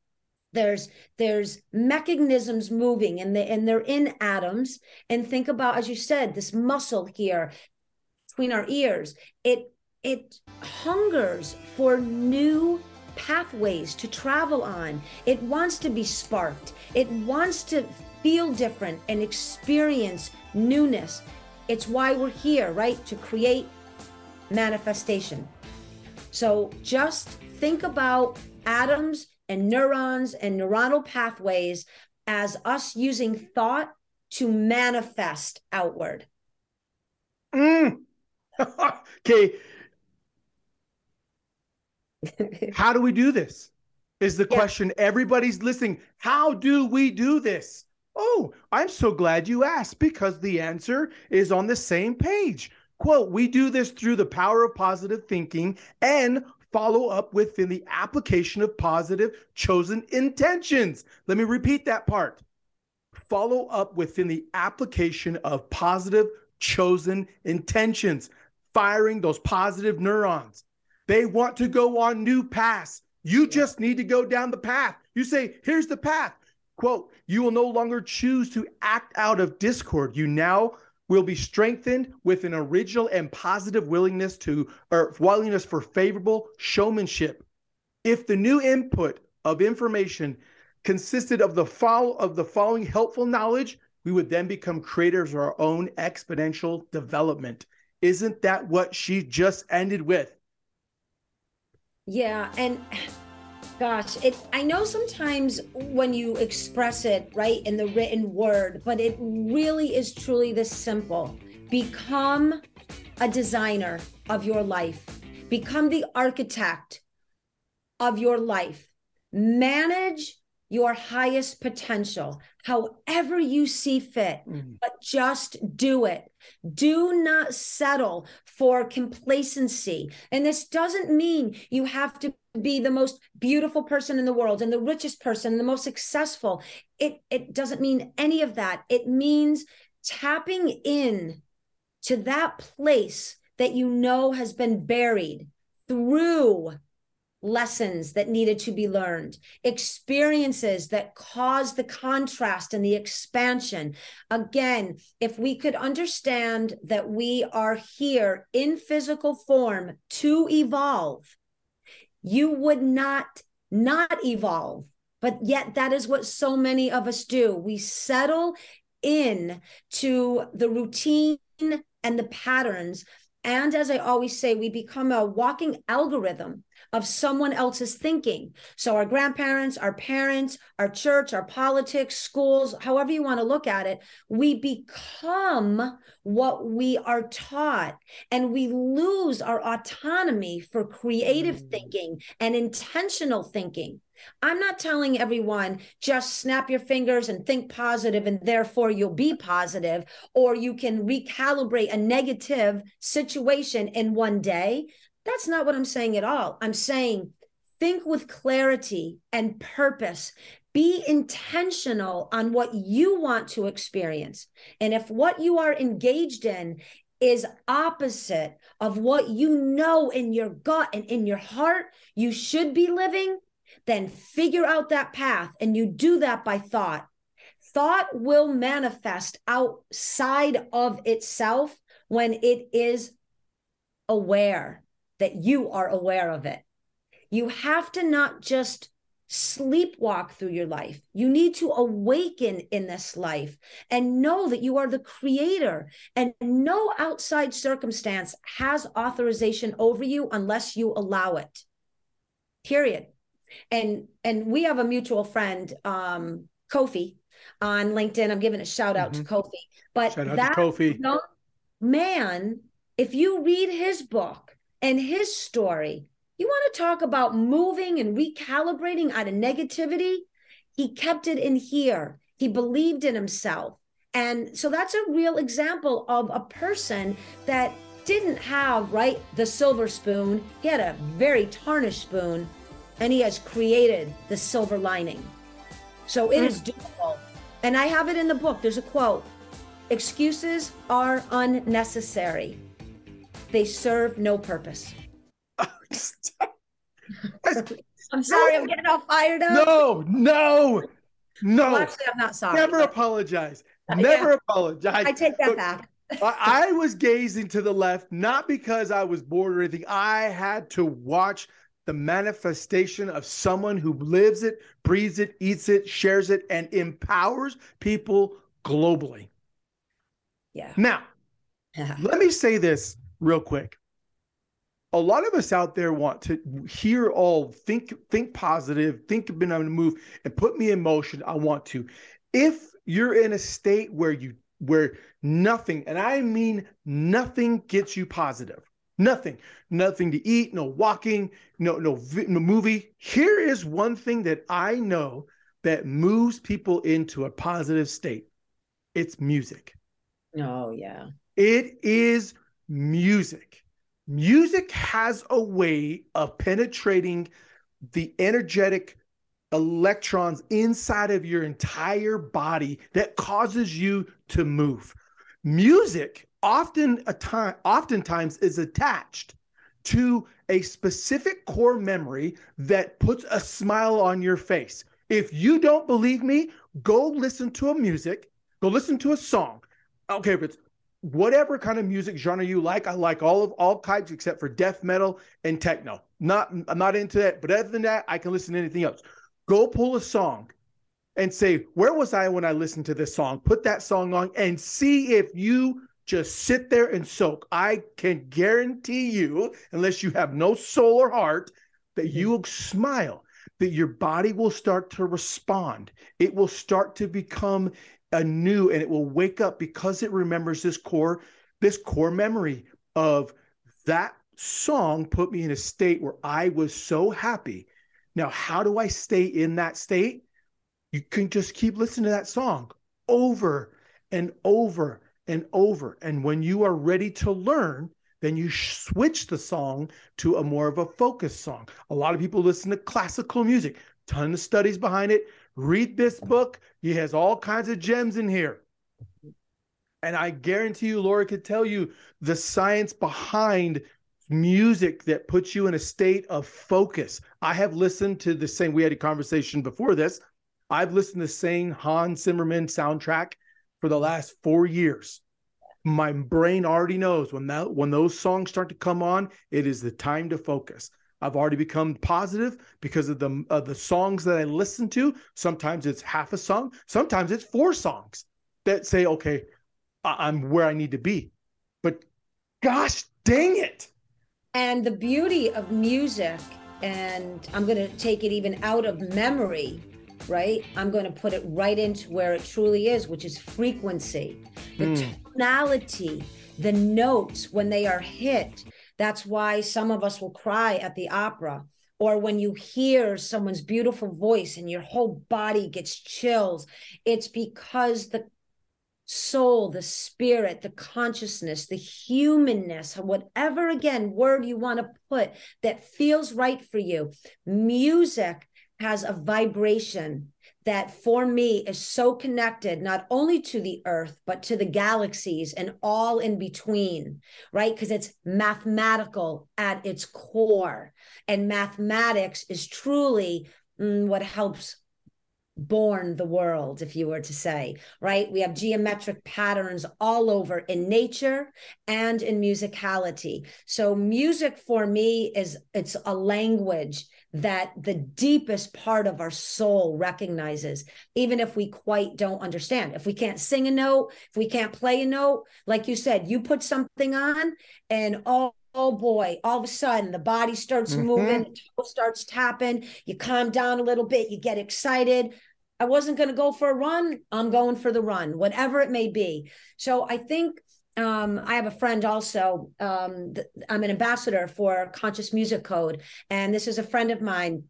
S2: There's there's mechanisms moving and they and they're in atoms. And think about as you said this muscle here between our ears it it hungers for new pathways to travel on. It wants to be sparked. It wants to feel different and experience newness. It's why we're here, right? To create manifestation. So just think about atoms and neurons and neuronal pathways as us using thought to manifest outward.
S1: Mm. *laughs* okay, *laughs* How do we do this? Is the yeah. question everybody's listening. How do we do this? Oh, I'm so glad you asked because the answer is on the same page. Quote, we do this through the power of positive thinking and follow up within the application of positive chosen intentions. Let me repeat that part. Follow up within the application of positive chosen intentions, firing those positive neurons. They want to go on new paths. You just need to go down the path. You say, here's the path. Quote, you will no longer choose to act out of discord. You now will be strengthened with an original and positive willingness to or willingness for favorable showmanship. If the new input of information consisted of the follow of the following helpful knowledge, we would then become creators of our own exponential development. Isn't that what she just ended with?
S2: Yeah, and gosh, it I know sometimes when you express it right in the written word, but it really is truly this simple. Become a designer of your life. Become the architect of your life. Manage your highest potential, however you see fit, mm. but just do it. Do not settle for complacency. And this doesn't mean you have to be the most beautiful person in the world and the richest person and the most successful. It, it doesn't mean any of that. It means tapping in to that place that you know has been buried through lessons that needed to be learned, experiences that caused the contrast and the expansion. Again, if we could understand that we are here in physical form to evolve, you would not not evolve. But yet that is what so many of us do. We settle in to the routine and the patterns and as I always say, we become a walking algorithm of someone else's thinking. So, our grandparents, our parents, our church, our politics, schools, however you want to look at it, we become what we are taught and we lose our autonomy for creative mm. thinking and intentional thinking. I'm not telling everyone just snap your fingers and think positive and therefore you'll be positive, or you can recalibrate a negative situation in one day. That's not what I'm saying at all. I'm saying think with clarity and purpose. Be intentional on what you want to experience. And if what you are engaged in is opposite of what you know in your gut and in your heart you should be living, then figure out that path. And you do that by thought. Thought will manifest outside of itself when it is aware that you are aware of it. You have to not just sleepwalk through your life. You need to awaken in this life and know that you are the creator and no outside circumstance has authorization over you unless you allow it. Period. And and we have a mutual friend um Kofi on LinkedIn. I'm giving a shout out mm-hmm. to Kofi. But that
S1: Kofi.
S2: Man, if you read his book and his story, you want to talk about moving and recalibrating out of negativity? He kept it in here. He believed in himself. And so that's a real example of a person that didn't have, right, the silver spoon. He had a very tarnished spoon, and he has created the silver lining. So it mm. is doable. And I have it in the book. There's a quote Excuses are unnecessary, they serve no purpose. *laughs* I'm sorry, I'm getting all fired up.
S1: No, no, no.
S2: Well, actually, I'm not sorry.
S1: Never but... apologize. Never yeah. apologize.
S2: I take that but back.
S1: I, I was gazing to the left, not because I was bored or anything. I had to watch the manifestation of someone who lives it, breathes it, eats it, shares it, and empowers people globally.
S2: Yeah.
S1: Now, let me say this real quick. A lot of us out there want to hear all think think positive, think being able to move and put me in motion. I want to. If you're in a state where you where nothing, and I mean nothing gets you positive, nothing, nothing to eat, no walking, no, no, no movie. Here is one thing that I know that moves people into a positive state. It's music.
S2: Oh, yeah.
S1: It is music. Music has a way of penetrating the energetic electrons inside of your entire body that causes you to move. Music often a time oftentimes is attached to a specific core memory that puts a smile on your face. If you don't believe me, go listen to a music, go listen to a song okay, if it's whatever kind of music genre you like, I like all of all types except for death metal and techno. Not I'm not into that, but other than that, I can listen to anything else. Go pull a song and say, where was I when I listened to this song? Put that song on and see if you just sit there and soak. I can guarantee you, unless you have no soul or heart, that mm-hmm. you will smile, that your body will start to respond. It will start to become anew and it will wake up because it remembers this core this core memory of that song put me in a state where I was so happy. Now, how do I stay in that state? You can just keep listening to that song over and over and over. And when you are ready to learn, then you switch the song to a more of a focus song. A lot of people listen to classical music, ton of studies behind it. Read this book. He has all kinds of gems in here. And I guarantee you, Laura could tell you the science behind music that puts you in a state of focus. I have listened to the same, we had a conversation before this. I've listened to the same Hans Zimmerman soundtrack for the last four years. My brain already knows when that when those songs start to come on, it is the time to focus. I've already become positive because of the of the songs that I listen to. Sometimes it's half a song, sometimes it's four songs that say, "Okay, I'm where I need to be." But gosh, dang it!
S2: And the beauty of music, and I'm going to take it even out of memory, right? I'm going to put it right into where it truly is, which is frequency, the mm. tonality, the notes when they are hit that's why some of us will cry at the opera or when you hear someone's beautiful voice and your whole body gets chills. It's because the soul, the spirit, the consciousness, the humanness, whatever again word you want to put that feels right for you. Music has a vibration that for me is so connected not only to the earth but to the galaxies and all in between right? Because it's mathematical at its core. And mathematics is truly mm, what helps born the world if you were to say right? We have geometric patterns all over in nature and in musicality. So music for me is it's a language that the deepest part of our soul recognizes, even if we quite don't understand. If we can't sing a note, if we can't play a note, like you said, you put something on and oh, oh boy, all of a sudden the body starts mm-hmm. moving, the toe starts tapping, you calm down a little bit, you get excited. I wasn't going to go for a run. I'm going for the run, whatever it may be. So I think um, I have a friend also. Um, th- I'm an ambassador for Conscious Music Code, and this is a friend of mine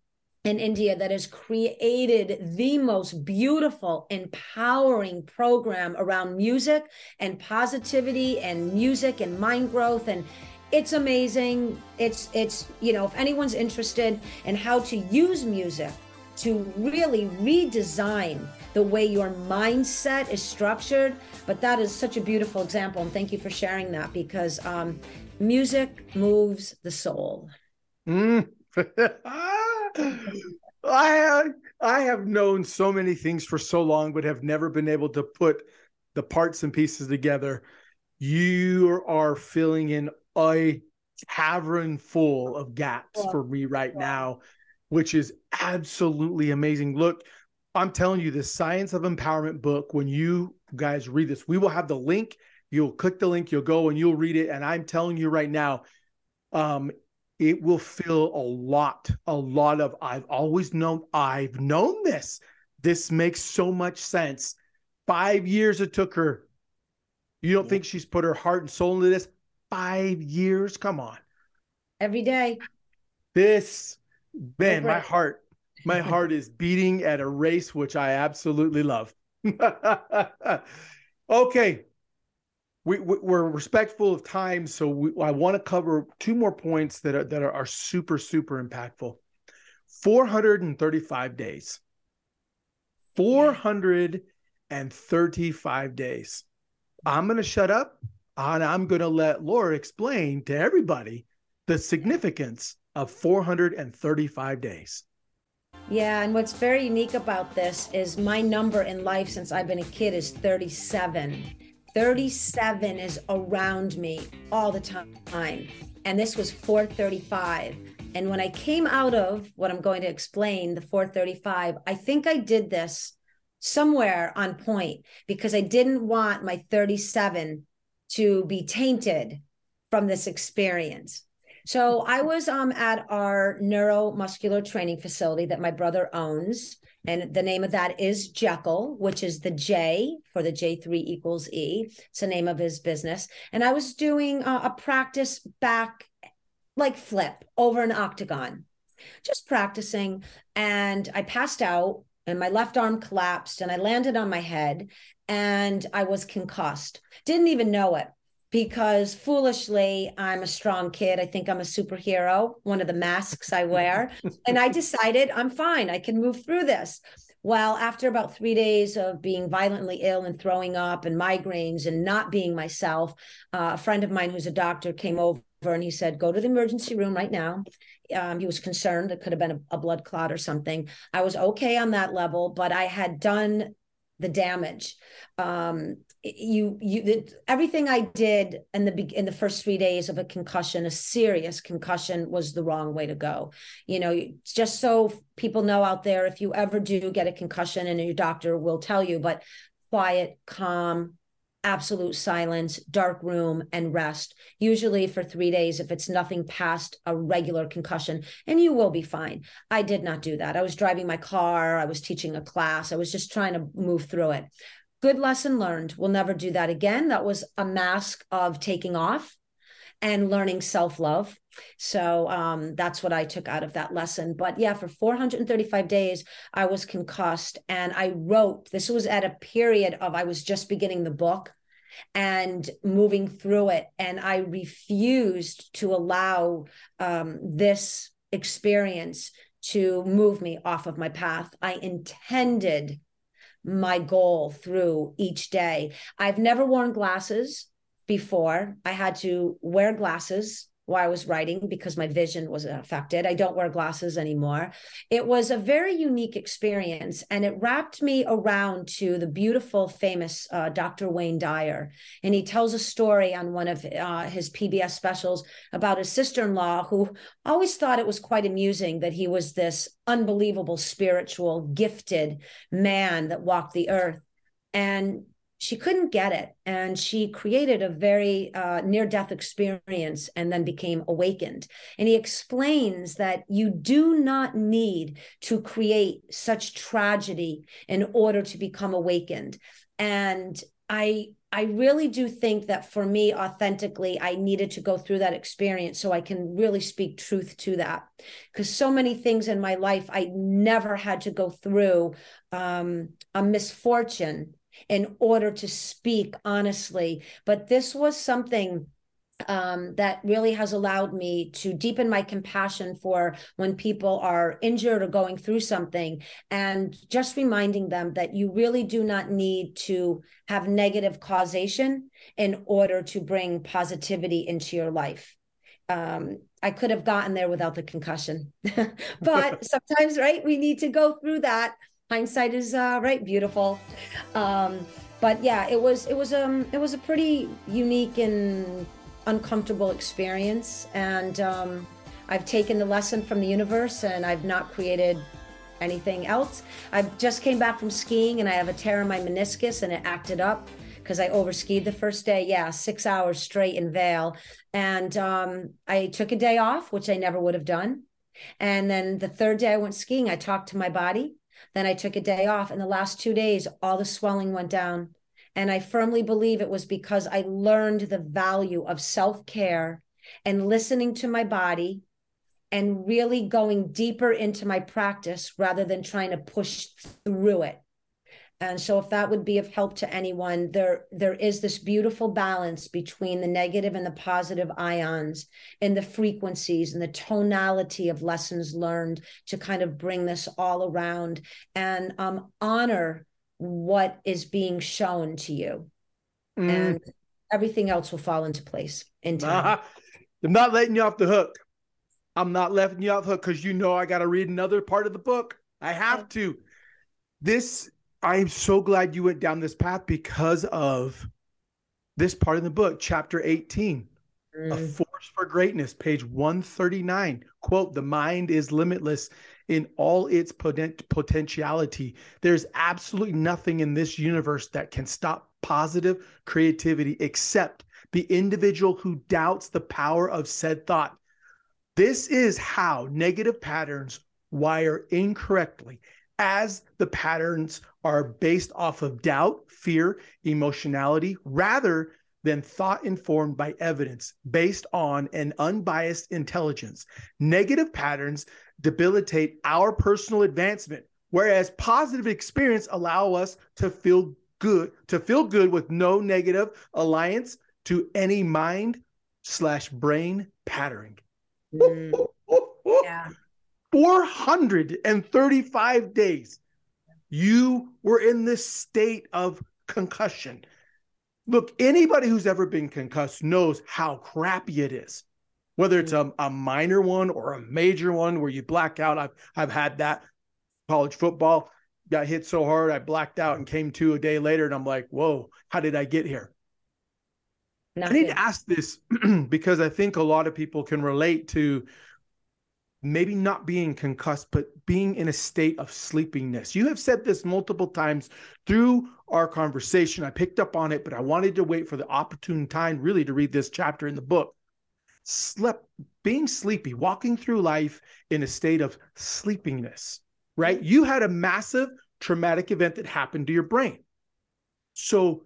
S2: in India that has created the most beautiful, empowering program around music and positivity and music and mind growth and it's amazing. It's it's you know if anyone's interested in how to use music to really redesign the way your mindset is structured. But that is such a beautiful example. And thank you for sharing that because um, music moves the soul.
S1: Mm. *laughs* I have, I have known so many things for so long, but have never been able to put the parts and pieces together. You are filling in a cavern full of gaps for me right now, which is absolutely amazing. Look, I'm telling you, the Science of Empowerment book, when you guys read this, we will have the link. You'll click the link, you'll go and you'll read it. And I'm telling you right now, um, it will fill a lot, a lot of I've always known, I've known this. This makes so much sense. Five years it took her. You don't yeah. think she's put her heart and soul into this? Five years? Come on.
S2: Every day.
S1: This, man, my heart my *laughs* heart is beating at a race which I absolutely love. *laughs* okay. We, we're respectful of time, so we, I want to cover two more points that are that are, are super super impactful. 435 days. 435 days. I'm going to shut up and I'm going to let Laura explain to everybody the significance of 435 days.
S2: Yeah, and what's very unique about this is my number in life since I've been a kid is 37. 37 is around me all the time. And this was 435. And when I came out of what I'm going to explain, the 435, I think I did this somewhere on point because I didn't want my 37 to be tainted from this experience. So I was um, at our neuromuscular training facility that my brother owns. And the name of that is Jekyll, which is the J for the J3 equals E. It's the name of his business. And I was doing a, a practice back like flip over an octagon, just practicing. And I passed out and my left arm collapsed and I landed on my head and I was concussed. Didn't even know it because foolishly I'm a strong kid. I think I'm a superhero, one of the masks I wear. and I decided I'm fine. I can move through this. Well, after about three days of being violently ill and throwing up and migraines and not being myself, uh, a friend of mine who's a doctor came over and he said, Go to the emergency room right now. Um, he was concerned it could have been a, a blood clot or something. I was okay on that level, but I had done the damage. Um, you you everything I did in the in the first three days of a concussion, a serious concussion, was the wrong way to go. You know, just so people know out there, if you ever do get a concussion, and your doctor will tell you, but quiet, calm, absolute silence, dark room, and rest. Usually for three days, if it's nothing past a regular concussion, and you will be fine. I did not do that. I was driving my car, I was teaching a class, I was just trying to move through it good lesson learned. We'll never do that again. That was a mask of taking off and learning self love. So um, that's what I took out of that lesson. But yeah, for 435 days, I was concussed and I wrote. This was at a period of I was just beginning the book and moving through it. And I refused to allow um, this experience to move me off of my path. I intended my goal through each day. I've never worn glasses before. I had to wear glasses while I was writing because my vision was affected. I don't wear glasses anymore. It was a very unique experience, and it wrapped me around to the beautiful, famous uh, Dr. Wayne Dyer. And he tells a story on one of uh, his PBS specials about his sister in law who always thought it was quite amusing that he was this unbelievable, spiritual, gifted man that walked the earth. And she couldn't get it and she created a very uh, near death experience and then became awakened. And he explains that you do not need to create such tragedy in order to become awakened. And i i really do think that for me authentically i needed to go through that experience so i can really speak truth to that. Because so many things in my life i never had to go through um, a misfortune in order to speak honestly. But this was something um, that really has allowed me to deepen my compassion for when people are injured or going through something, and just reminding them that you really do not need to have negative causation in order to bring positivity into your life. Um, I could have gotten there without the concussion, *laughs* but *laughs* sometimes, right, we need to go through that hindsight is uh, right beautiful um, but yeah it was it was um it was a pretty unique and uncomfortable experience and um, i've taken the lesson from the universe and i've not created anything else i just came back from skiing and i have a tear in my meniscus and it acted up because I overskied the first day. Yeah, six hours straight in Vail. And um, I took a day off, which I never would have done. And then the third day I went skiing, I talked to my body. Then I took a day off. And the last two days, all the swelling went down. And I firmly believe it was because I learned the value of self care and listening to my body and really going deeper into my practice rather than trying to push through it. And so if that would be of help to anyone, there there is this beautiful balance between the negative and the positive ions and the frequencies and the tonality of lessons learned to kind of bring this all around and um, honor what is being shown to you. Mm. And everything else will fall into place in *laughs* time. Uh-huh.
S1: I'm not letting you off the hook. I'm not letting you off the hook because you know I got to read another part of the book. I have to. This I am so glad you went down this path because of this part of the book, chapter 18. Mm. A force for greatness, page 139. Quote, the mind is limitless in all its potent- potentiality. There's absolutely nothing in this universe that can stop positive creativity except the individual who doubts the power of said thought. This is how negative patterns wire incorrectly as the patterns are based off of doubt, fear, emotionality, rather than thought informed by evidence based on an unbiased intelligence. Negative patterns debilitate our personal advancement, whereas positive experience allow us to feel good, to feel good with no negative alliance to any mind slash brain patterning. Mm. *laughs* yeah. 435 days, you were in this state of concussion. Look, anybody who's ever been concussed knows how crappy it is, whether it's a, a minor one or a major one where you black out. I've, I've had that college football, got hit so hard, I blacked out and came to a day later. And I'm like, whoa, how did I get here? Nothing. I need to ask this *clears throat* because I think a lot of people can relate to maybe not being concussed, but being in a state of sleepiness. You have said this multiple times through our conversation. I picked up on it, but I wanted to wait for the opportune time really to read this chapter in the book. Slept, being sleepy, walking through life in a state of sleepiness, right? You had a massive traumatic event that happened to your brain. So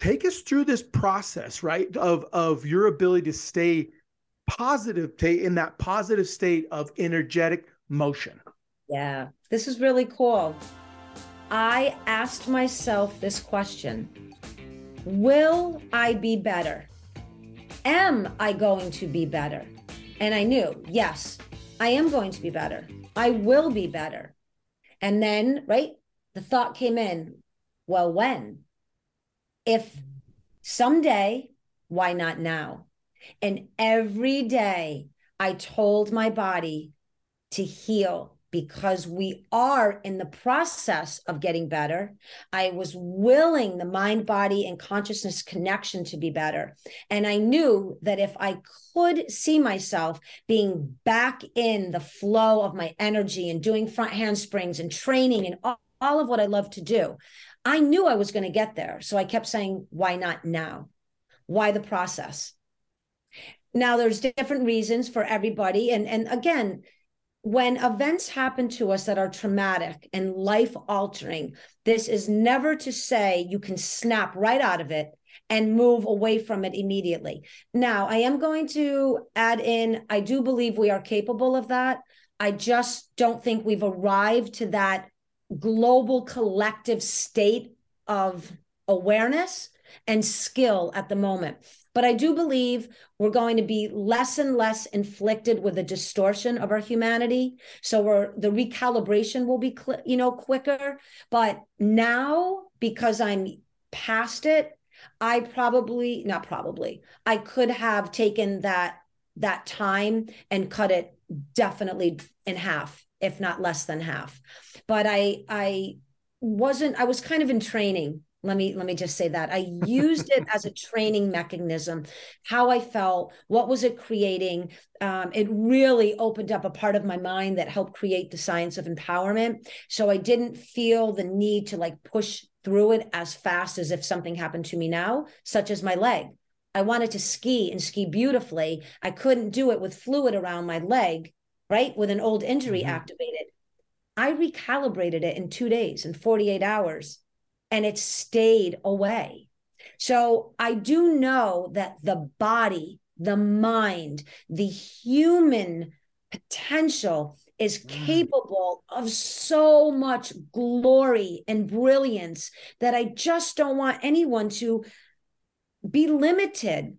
S1: take us through this process, right? Of, of your ability to stay positive in that positive state of energetic motion.
S2: Yeah, this is really cool. I asked myself this question Will I be better? Am I going to be better? And I knew, yes, I am going to be better. I will be better. And then, right, the thought came in well, when? If someday, why not now? And every day I told my body to heal because we are in the process of getting better. I was willing the mind, body, and consciousness connection to be better. And I knew that if I could see myself being back in the flow of my energy and doing front handsprings and training and all, all of what I love to do, I knew I was going to get there. So I kept saying, why not now? Why the process? Now there's different reasons for everybody. And, and again, when events happen to us that are traumatic and life altering, this is never to say you can snap right out of it and move away from it immediately. Now, I am going to add in, I do believe we are capable of that. I just don't think we've arrived to that global collective state of awareness and skill at the moment. But I do believe we're going to be less and less inflicted with the distortion of our humanity. So we're the recalibration will be, cl- you know, quicker. But now, because I'm past it, I probably not probably I could have taken that that time and cut it definitely in half, if not less than half. But I I wasn't I was kind of in training let me let me just say that. I *laughs* used it as a training mechanism how i felt what was it creating. Um, it really opened up a part of my mind that helped create the science of empowerment. So i didn't feel the need to like push through it as fast as if something happened to me now such as my leg. I wanted to ski and ski beautifully. I couldn't do it with fluid around my leg right with an old injury mm-hmm. activated. I recalibrated it in two days in 48 hours and it stayed away. So I do know that the body, the mind, the human potential is mm. capable of so much glory and brilliance that I just don't want anyone to be limited.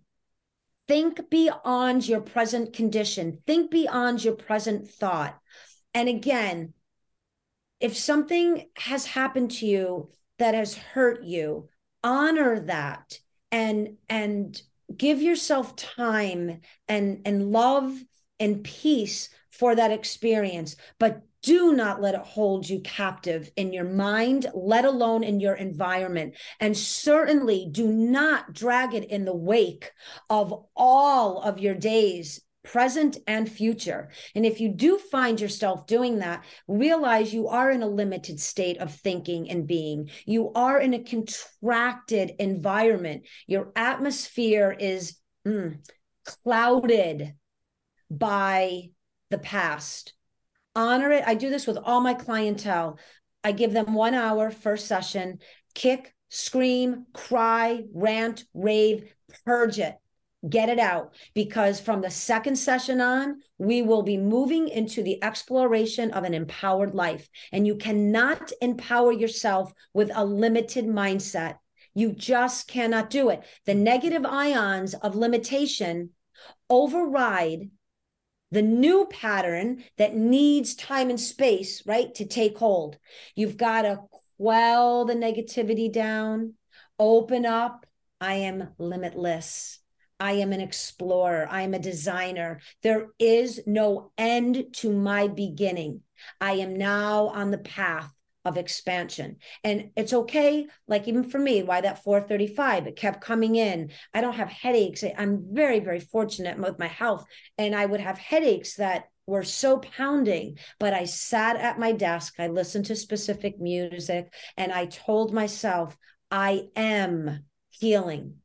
S2: Think beyond your present condition, think beyond your present thought. And again, if something has happened to you that has hurt you honor that and and give yourself time and and love and peace for that experience but do not let it hold you captive in your mind, let alone in your environment. And certainly do not drag it in the wake of all of your days present and future. And if you do find yourself doing that, realize you are in a limited state of thinking and being. You are in a contracted environment. Your atmosphere is mm, clouded by the past. Honor it. I do this with all my clientele. I give them one hour first session, kick, scream, cry, rant, rave, purge it get it out because from the second session on we will be moving into the exploration of an empowered life. And you cannot empower yourself with a limited mindset. You just cannot do it. The negative ions of limitation override the new pattern that needs time and space right to take hold. You've got to quell the negativity down open up. I am limitless I am an explorer. I am a designer. There is no end to my beginning. I am now on the path of expansion. And it's okay, like even for me, why that 435, it kept coming in. I don't have headaches. I'm very, very fortunate with my health. And I would have headaches that were so pounding, but I sat at my desk, I listened to specific music, and I told myself, I am healing.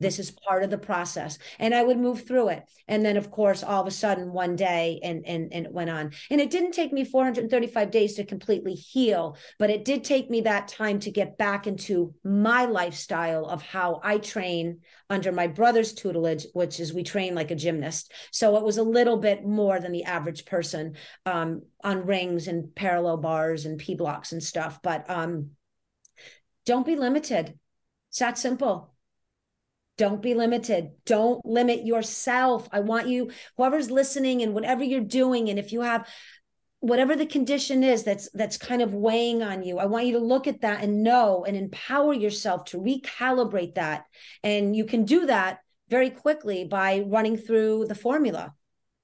S2: This is part of the process. And I would move through it. And then, of course, all of a sudden, one day, and, and, and it went on. And it didn't take me 435 days to completely heal, but it did take me that time to get back into my lifestyle of how I train under my brother's tutelage, which is we train like a gymnast. So it was a little bit more than the average person um, on rings and parallel bars and P blocks and stuff. But um, don't be limited. It's that simple don't be limited. Don't limit yourself. I want you, whoever's listening and whatever you're doing, and if you have whatever the condition is that's that's kind of weighing on you i want you to look at that and know and empower yourself to recalibrate that. And you can do that very quickly by running through the formula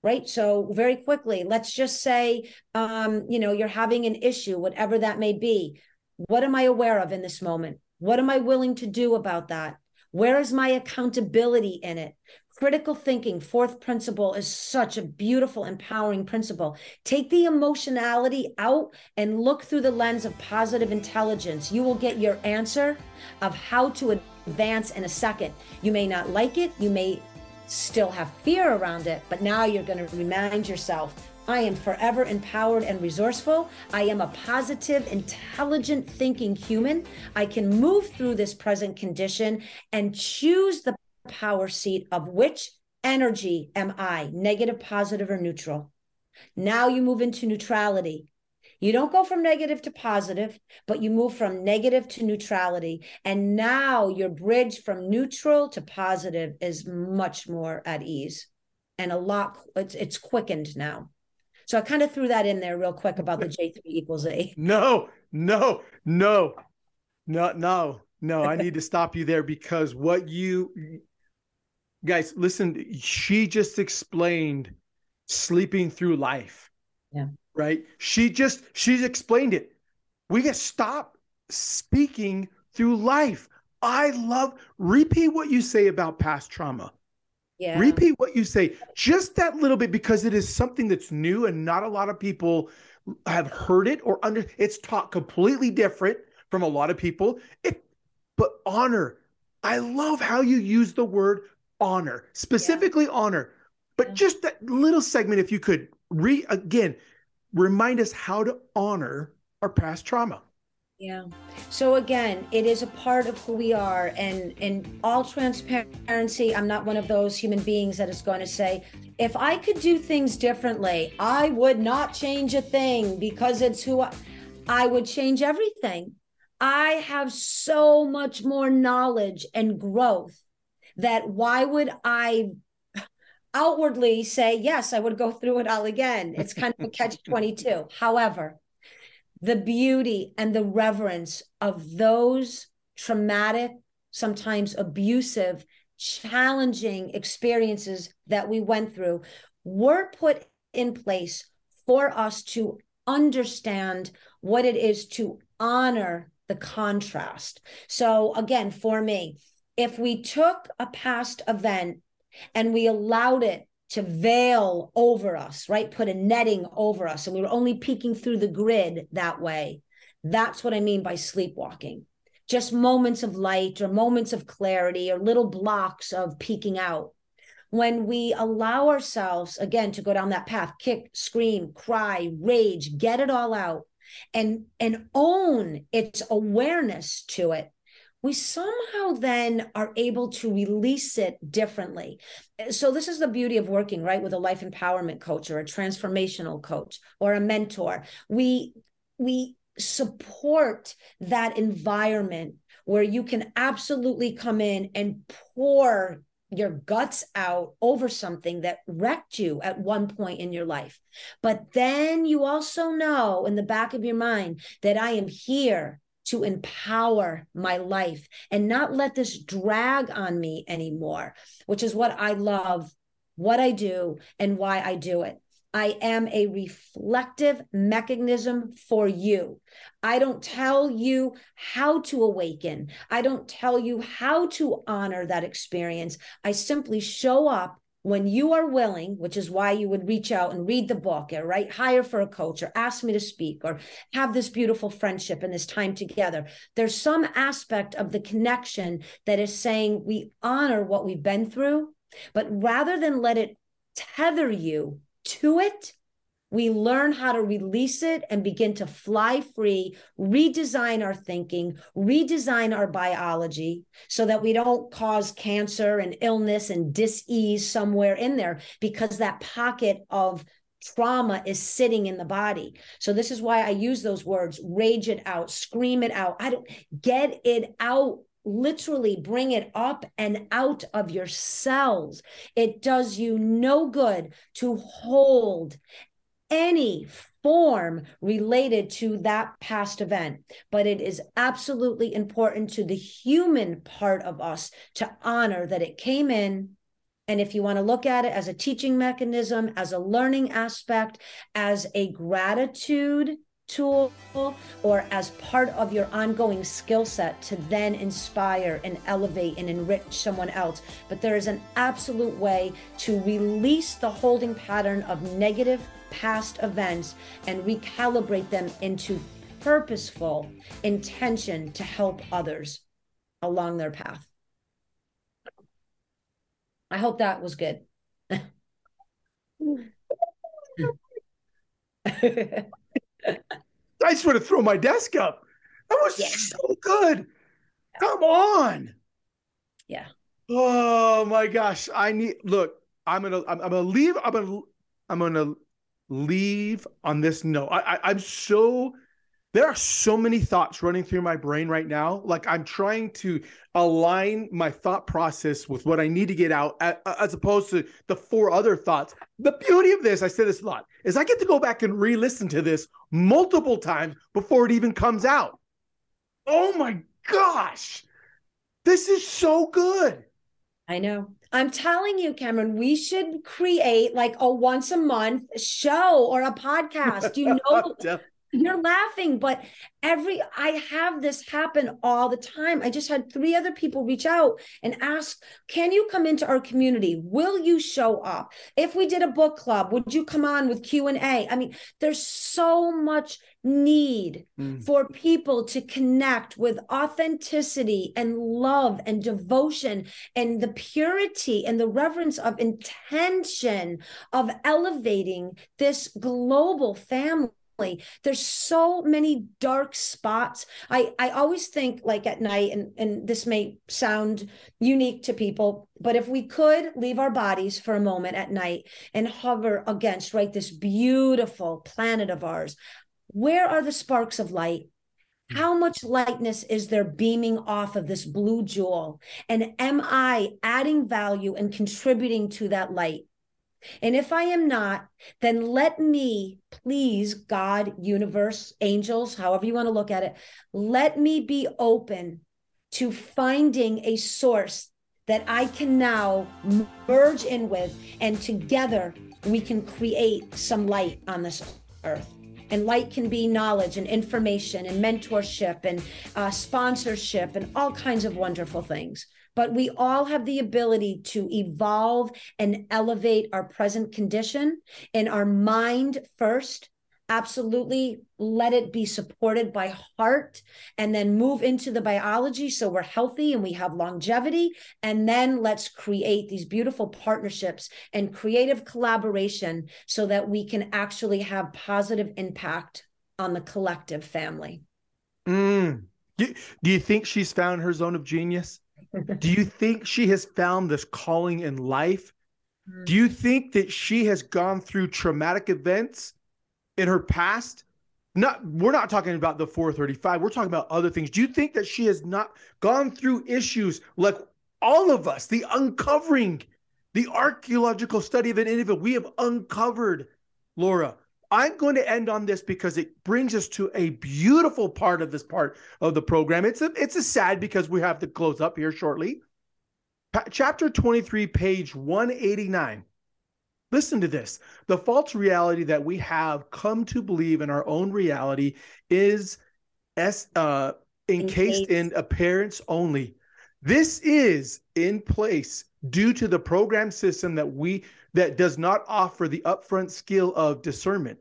S2: right? So very quickly let's just say um, you know you're having an issue whatever that may be. What am i aware of in this moment? What am i willing to do about that where is my accountability in it? Critical thinking fourth principle is such a beautiful empowering principle. Take the emotionality out and look through the lens of positive intelligence. You will get your answer of how to advance in a second. You may not like it. You may still have fear around it but now you're going to remind yourself I am forever empowered and resourceful. I am a positive, intelligent thinking human. I can move through this present condition and choose the power seat of which energy am I, negative, positive, or neutral. Now you move into neutrality. You don't go from negative to positive, but you move from negative to neutrality. And now your bridge from neutral to positive is much more at ease and a lot, it's, it's quickened now. So I kind of threw that in there real quick about the J3 equals A.
S1: No, no, no, no, no, no. I need to stop you there because what you guys listen, she just explained sleeping through life.
S2: Yeah.
S1: Right. She just she's explained it. We get stop speaking through life. I love repeat what you say about past trauma.
S2: Yeah.
S1: Repeat what you say just that little bit because it is something that's new and not a lot of people have heard it or under it's taught completely different from a lot of people. It but honor. I love how you use the word honor, specifically yeah. honor. But yeah. just that little segment if you could re again remind us how to honor our past trauma.
S2: Yeah. So again, it is a part of who we are. And in all transparency, I'm not one of those human beings that is going to say, if I could do things differently, I would not change a thing because it's who I, I would change everything. I have so much more knowledge and growth that why would I outwardly say, yes, I would go through it all again? It's kind of a *laughs* catch 22. However, the beauty and the reverence of those traumatic, sometimes abusive, challenging experiences that we went through were put in place for us to understand what it is to honor the contrast. So, again, for me, if we took a past event and we allowed it to veil over us, right? Put a netting over us, and we were only peeking through the grid that way. That's what I mean by sleepwalking. Just moments of light or moments of clarity or little blocks of peeking out. When we allow ourselves, again, to go down that path, kick, scream, cry, rage, get it all out and and own its awareness to it we somehow then are able to release it differently. So, this is the beauty of working, right, with a life empowerment coach or a transformational coach or a mentor. We, we, support that environment where you can absolutely come in and pour your guts out over something that wrecked you at one point in your life. But then you also know in the back of your mind that I am here to empower my life and not let this drag on me anymore, which is what I love, what I do, and why I do it. I am a reflective mechanism for you. I don't tell you how to awaken. I don't tell you how to honor that experience. I simply show up when you are willing, which is why you would reach out and read the book or right, hire for a coach or ask me to speak or have this beautiful friendship and this time together. There's some aspect of the connection that is saying we honor what we've been through, but rather than let it tether you to it, we learn how to release it and begin to fly free, redesign our thinking, redesign our biology so that we don't cause cancer and illness and dis-ease somewhere in there because that pocket of trauma is sitting in the body. So this is why I use those words, rage it out, scream it out. I don't get it out literally bring it up and out of your cells. It does you no good to hold any form related to that past event. But it is absolutely important to the human part of us to honor that it came in. And if you want to look at it as a teaching mechanism, as a learning aspect, as a gratitude tool or as part of your ongoing skill set to then inspire and elevate and enrich someone else. But there is an absolute way to release the holding pattern of negative past events and recalibrate them into purposeful intention to help others along their path. I hope that was good. *laughs*
S1: I just want to throw my desk up. That was yeah. so good. Come on.
S2: Yeah.
S1: Oh my gosh. I need look, I'm gonna I'm, I'm gonna leave. I'm gonna I'm gonna leave on this note. I, I I'm so there are so many thoughts running through my brain right now. Like I'm trying to align my thought process with what I need to get out, as opposed to the four other thoughts. The beauty of this, I say this a lot, is I get to go back and re listen to this multiple times before it even comes out. Oh my gosh. This is so good.
S2: I know. I'm telling you, Cameron, we should create like a once a month show or a podcast. You *laughs* know, *laughs* you're laughing, but every I have this happen all the time. I just had three other people reach out and ask, "Can you come into our community? Will you show up? If we did a book club, would you come on with Q&A?" I mean, there's so much need mm. for people to connect with authenticity and love and devotion and the purity and the reverence of intention of elevating this global family there's so many dark spots i i always think like at night and and this may sound unique to people but if we could leave our bodies for a moment at night and hover against right this beautiful planet of ours where are the sparks of light? Hmm. How much lightness is there beaming off of this blue jewel? And am i adding value and contributing to that light? And if I am not, then let me please, God, universe, angels, however you want to look at it, let me be open to finding a source that I can now merge in with, and together we can create some light on this earth. And light can be knowledge and information and mentorship and uh, sponsorship and all kinds of wonderful things. But we all have the ability to evolve and elevate our present condition in our mind first absolutely let it be supported by heart and then move into the biology so we're healthy and we have longevity and then let's create these beautiful partnerships and creative collaboration so that we can actually have positive impact on the collective family
S1: mm. do, do you think she's found her zone of genius do you think she has found this calling in life? *laughs* Do you think that she has gone through traumatic events in her past? Not we're not talking about the 435. We're talking about other things. Do you think that she has not gone through issues like all of us, the uncovering, the archaeological study of an individual? We have uncovered, Laura, I'm going to end on this because it brings us to a beautiful part of this part of the program. It's a it's a sad because we have to close up here shortly. Pa- chapter 23, page 189. Listen to this. The false reality that we have come to believe in our own reality is as uh, encased in appearance only. This is in place due to the program system that we that does not offer the upfront skill of discernment.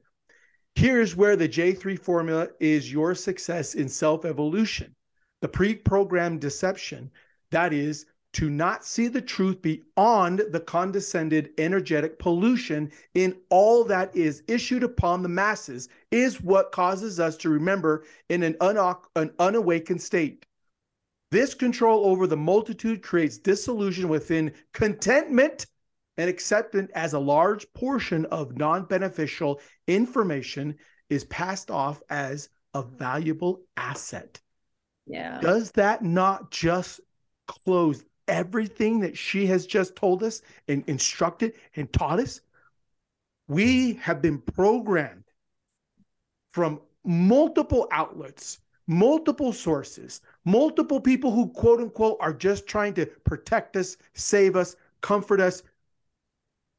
S1: Here's where the J3 formula is your success in self evolution. The pre programmed deception, that is, to not see the truth beyond the condescended energetic pollution in all that is issued upon the masses, is what causes us to remember in an, un- an unawakened state. This control over the multitude creates disillusion within contentment and acceptance as a large portion of non beneficial information is passed off as a valuable asset.
S2: Yeah.
S1: Does that not just close everything that she has just told us and instructed and taught us? we have been programmed from multiple outlets, multiple sources, multiple people who quote unquote are just trying to protect us, save us, comfort us.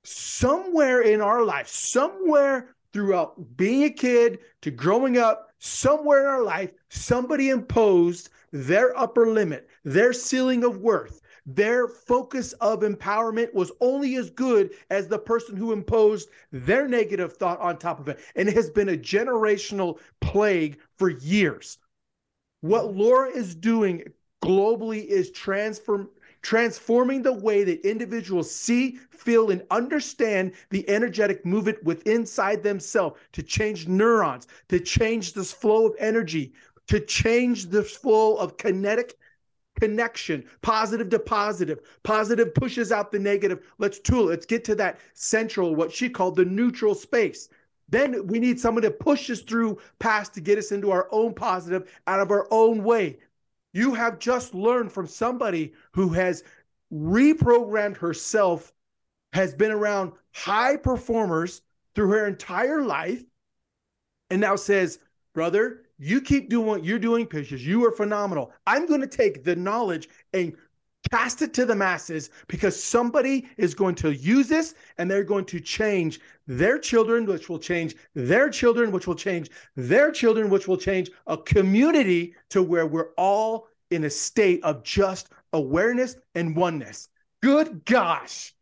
S1: Somewhere in our life, somewhere throughout being a kid to growing up, somewhere in our life, somebody imposed their upper limit, their ceiling of worth, their focus of empowerment was only as good as the person who imposed their negative thought on top of it. And it has been a generational plague for years. What Laura is doing globally is transform transforming the way that individuals see, feel, and understand the energetic movement within inside themselves to change neurons, to change this flow of energy, to change this flow of kinetic connection, positive to positive. Positive pushes out the negative. Let's tool. Let's get to that central, what she called the neutral space. Then we need someone to push us through past to get us into our own positive out of our own way. You have just learned from somebody who has reprogrammed herself, has been around high performers through her entire life, and now says, Brother, you keep doing what you're doing because you are phenomenal. I'm going to take the knowledge and cast it to the masses because somebody is going to use this and they're going to change their children, which will change their children, which will change their children, which will change a community to where we're all in a state of just awareness and oneness. Good gosh.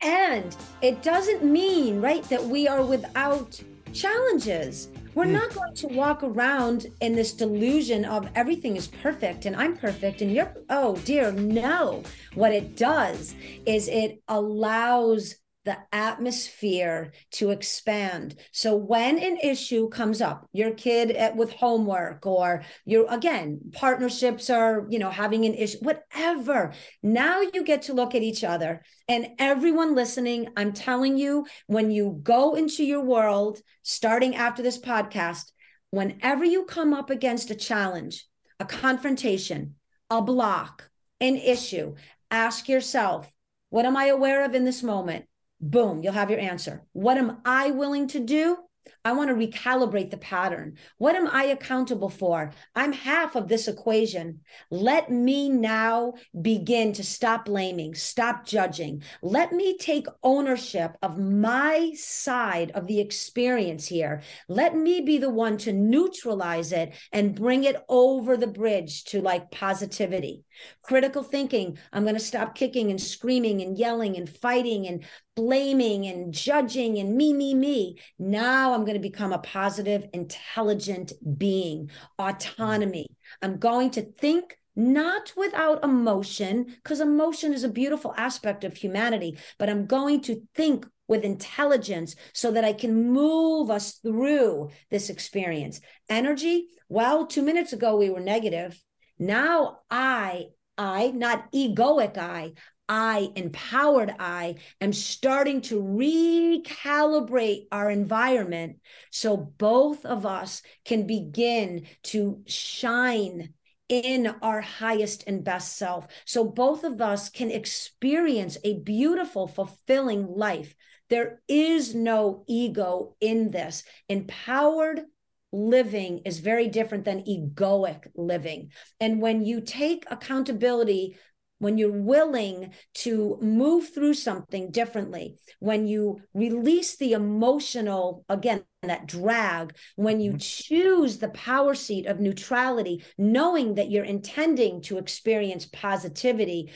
S2: And it doesn't mean, right, that we are without challenges. We're mm. not going to walk around in this delusion of everything is perfect and I'm perfect and you're, oh dear, no. What it does is it allows the atmosphere to expand. So when an issue comes up, your kid at, with homework or your again, partnerships are, you know, having an issue, whatever. Now you get to look at each other and everyone listening, I'm telling you, when you go into your world starting after this podcast, whenever you come up against a challenge, a confrontation, a block, an issue, ask yourself, what am I aware of in this moment? Boom, you'll have your answer. What am I willing to do? I want to recalibrate the pattern. What am I accountable for? I'm half of this equation. Let me now begin to stop blaming, stop judging. Let me take ownership of my side of the experience here. Let me be the one to neutralize it and bring it over the bridge to like positivity. Critical thinking, I'm going to stop kicking and screaming and yelling and fighting and blaming and judging and me, me, me. Now I'm going to become a positive, intelligent being, autonomy. I'm going to think not without emotion, because emotion is a beautiful aspect of humanity, but I'm going to think with intelligence so that I can move us through this experience. Energy, well, two minutes ago we were negative. Now I, I, not egoic I, I, empowered I, am starting to recalibrate our environment so both of us can begin to shine in our highest and best self. So both of us can experience a beautiful, fulfilling life. There is no ego in this. Empowered living is very different than egoic living. And when you take accountability, when you're willing to move through something differently, when you release the emotional, again, that drag, when you mm-hmm. choose the power seat of neutrality, knowing that you're intending to experience positivity,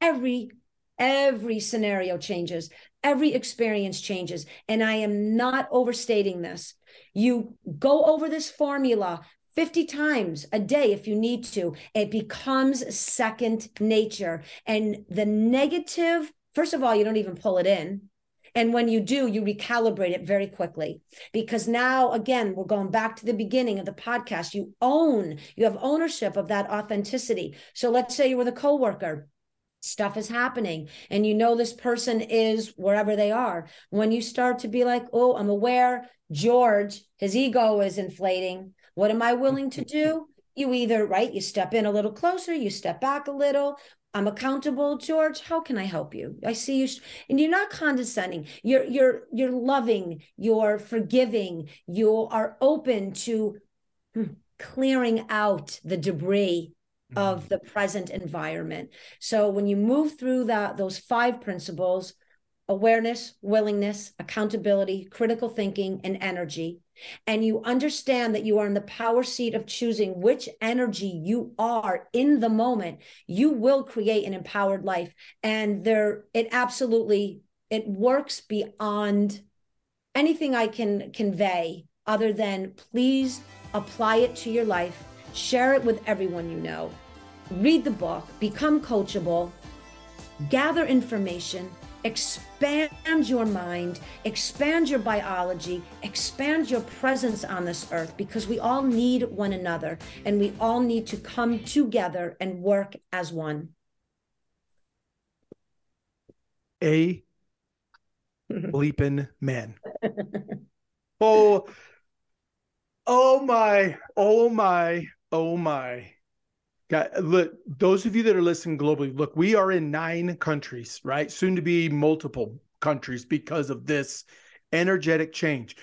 S2: every every scenario changes every experience changes and i am not overstating this you go over this formula 50 times a day if you need to. It becomes second nature. And the negative, first of all, you don't even pull it in. And when you do, you recalibrate it very quickly because now, again, we're going back to the beginning of the podcast. You own, you have ownership of that authenticity. So let's say you're with a coworker stuff is happening and you know this person is wherever they are when you start to be like oh i'm aware george his ego is inflating what am i willing to *laughs* do? You either right you step in a little closer you step back a little. I'm accountable george. How can i help you? I see you and you're not condescending. You're you're you're loving you're forgiving. You are open to hmm, clearing out the debris of mm-hmm. the present environment. So when you move through that those five principles awareness willingness accountability critical thinking and energy and you understand that you are in the power seat of choosing which energy you are in the moment you will create an empowered life. And there it absolutely it works beyond anything i can convey other than please apply it to your life share it with everyone you know read the book become coachable gather information expand your mind, expand your biology, expand your presence on this earth because we all need one another and we all need to come together and work as one.
S1: A *laughs* bleeping man. *laughs* oh, oh my, oh my, oh my. God, look, those of you that are listening globally, look, we are in nine countries, right? Soon to be multiple countries because of this energetic change.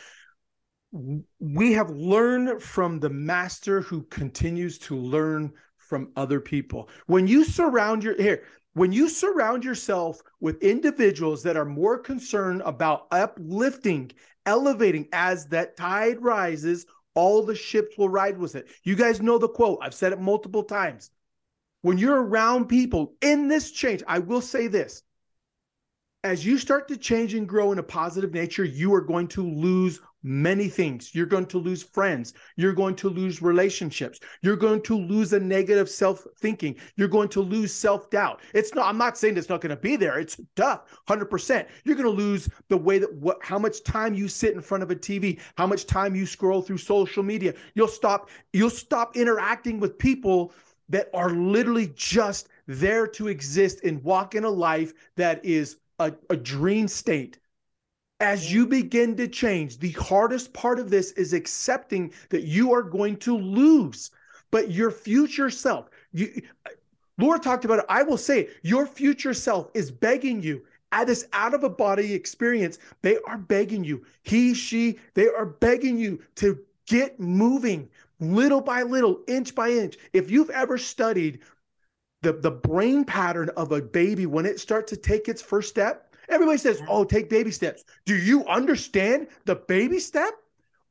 S1: We have learned from the master who continues to learn from other people. When you surround your here, when you surround yourself with individuals that are more concerned about uplifting, elevating as that tide rises all the ships will ride with it. You guys know the quote. I've said it multiple times. When you're around people in this change, I will say this as you start to change and grow in a positive nature, you are going to lose many things. You're going to lose friends. You're going to lose relationships. You're going to lose a negative self thinking. You're going to lose self doubt. It's not, I'm not saying it's not going to be there. It's tough, 100%. You're going to lose the way that what, how much time you sit in front of a TV, how much time you scroll through social media. You'll stop, you'll stop interacting with people that are literally just there to exist and walk in a life that is a, a dream state as you begin to change, the hardest part of this is accepting that you are going to lose, but your future self, you, Laura talked about it. I will say it, your future self is begging you at this out of a body experience. They are begging you, he, she, they are begging you to get moving little by little, inch by inch. If you've ever studied the, the brain pattern of a baby when it starts to take its first step, Everybody says, mm-hmm. oh, take baby steps. Do you understand the baby step?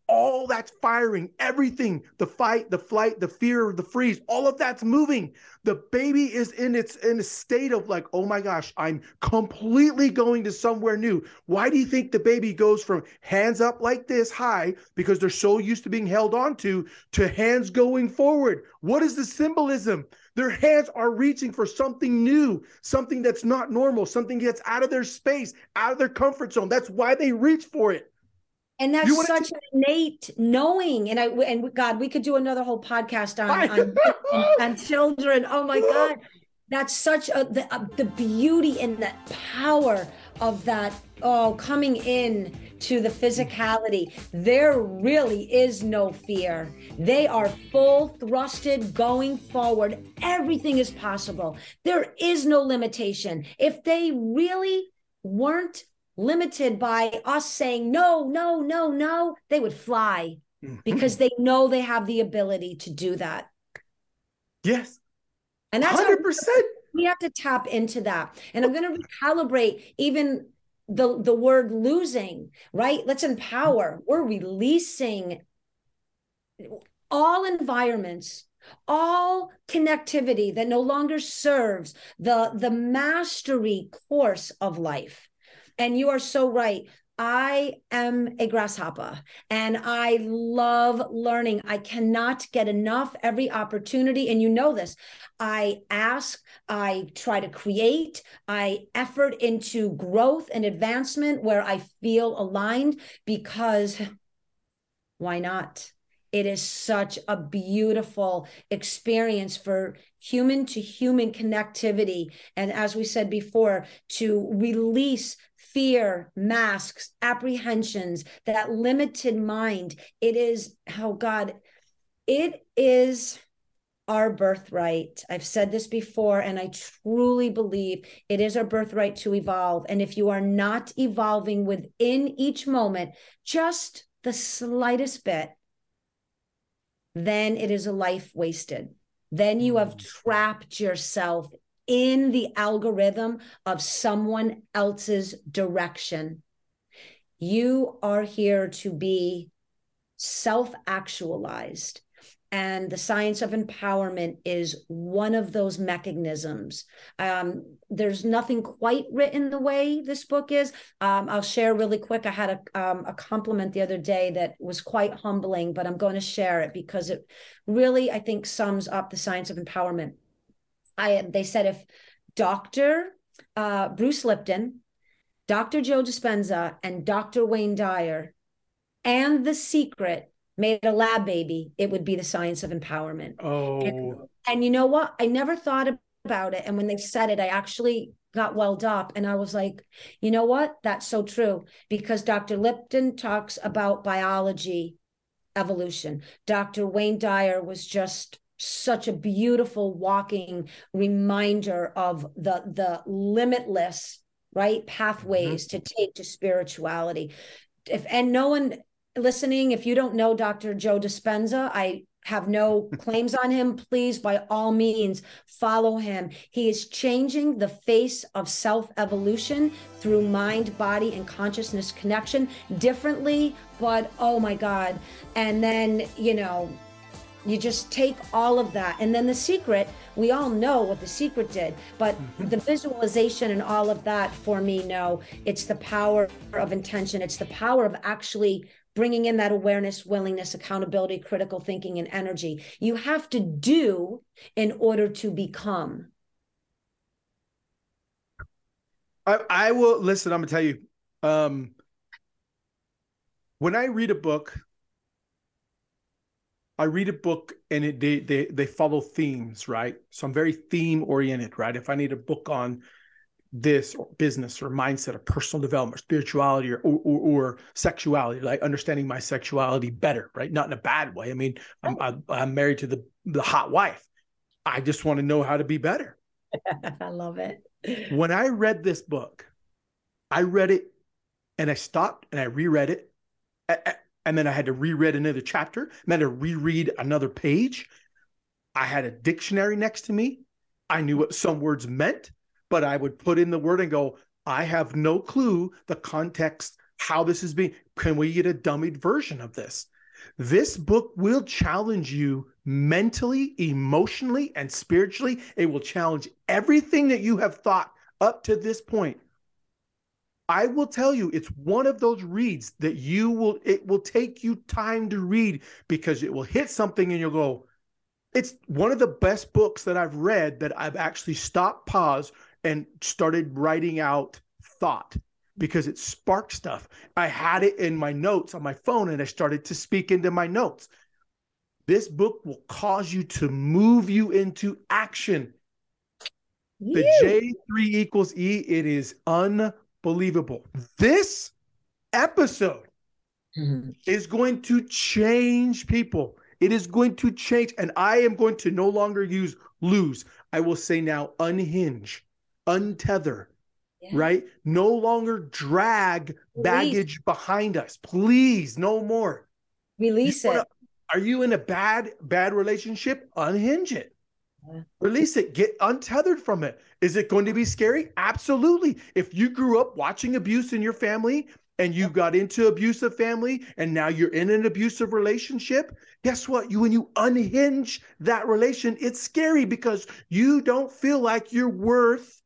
S1: All that's firing, everything the fight, the flight, the fear, the freeze, all of that's moving. The baby is in its in a state of like, oh my gosh, I'm completely going to somewhere new. Why do you think the baby goes from hands up like this high because they're so used to being held onto to hands going forward? What is the symbolism? Their hands are reaching for something new, something that's not normal, something that's out of their space, out of their comfort zone. That's why they reach for it.
S2: And that's such to- an innate knowing. And I and God, we could do another whole podcast on on, on, on, *laughs* children. Oh my God, that's such a the, uh, the beauty and the power of that. Oh, coming in to the physicality. There really is no fear. They are full thrusted going forward. Everything is possible. There is no limitation. If they really weren't limited by us saying no, no, no, no, they would fly mm-hmm. because they know they have the ability to do that.
S1: Yes.
S2: And that's 100%. We have to tap into that. And I'm going to recalibrate even the the word losing right let's empower we're releasing all environments all connectivity that no longer serves the the mastery course of life and you are so right I am a grasshopper and I love learning. I cannot get enough every opportunity. And you know this. I ask, I try to create, I effort into growth and advancement where I feel aligned because why not? It is such a beautiful experience for human to human connectivity. And as we said before, to release fear, masks, apprehensions, that limited mind. It is, oh God, it is our birthright. I've said this before, and I truly believe it is our birthright to evolve. And if you are not evolving within each moment, just the slightest bit, then it is a life wasted. Then you have mm. trapped yourself in the algorithm of someone else's direction. You are here to be self actualized. And the science of empowerment is one of those mechanisms. Um, there's nothing quite written the way this book is. Um, I'll share really quick. I had a, um, a compliment the other day that was quite humbling, but I'm going to share it because it really, I think, sums up the science of empowerment. I they said if Dr. Uh, Bruce Lipton, Dr. Joe Dispenza, and Dr. Wayne Dyer and The Secret made a lab baby, it would be the science of empowerment.
S1: Oh.
S2: And, and you know what? I never thought about it. And when they said it, I actually got welled up and I was like, you know what? That's so true. Because Dr. Lipton talks about biology, evolution. Dr. Wayne Dyer was just such a beautiful walking reminder of the the limitless right pathways mm-hmm. to take to spirituality. If and no one listening if you don't know dr joe dispenza i have no *laughs* claims on him. Please by all means follow him. He is changing the face of self evolution through mind body and consciousness connection differently but oh my god. And then you know you just take all of that. And then the secret, we all know what the secret did, but mm-hmm. the visualization and all of that for me, no, it's the power of intention. It's the power of actually bringing in that awareness, willingness, accountability, critical thinking, and energy. You have to do in order to become.
S1: I, I will listen. I'm gonna tell you. Um, when I read a book, I read a book and it, they they they follow themes, right? So I'm very theme oriented, right? If I need a book on this or business or mindset or personal development, spirituality or, or, or sexuality, like understanding my sexuality better, right? Not in a bad way. I mean, I'm oh. I'm, I'm married to the the hot wife. I just want to know how to be better. *laughs*
S2: I love it.
S1: When I read this book, I read it and I stopped and I reread it and then I had to reread another chapter, and then to reread another page. I had a dictionary next to me. I knew what some words meant, but I would put in the word and go, I have no clue the context, how this is being. Can we get a dummied version of this? This book will challenge you mentally, emotionally, and spiritually. It will challenge everything that you have thought up to this point. I will tell you, it's one of those reads that you will, it will take you time to read because it will hit something and you'll go, it's one of the best books that I've read that I've actually stopped, pause, and started writing out thought because it sparked stuff. I had it in my notes on my phone and I started to speak into my notes. This book will cause you to move you into action. The J3 equals E, it is un believable. This episode mm-hmm. is going to change people. It is going to change. And I am going to no longer use lose. I will say now unhinge, untether, yeah. right? No longer drag Release. baggage behind us. Please, no more.
S2: Release it. Wanna,
S1: are you in a bad, bad relationship? Unhinge it. Release it. Get untethered from it. Is it going to be scary? Absolutely. If you grew up watching abuse in your family and you got into abusive family and now you're in an abusive relationship, guess what? You when you unhinge that relation, it's scary because you don't feel like you're worth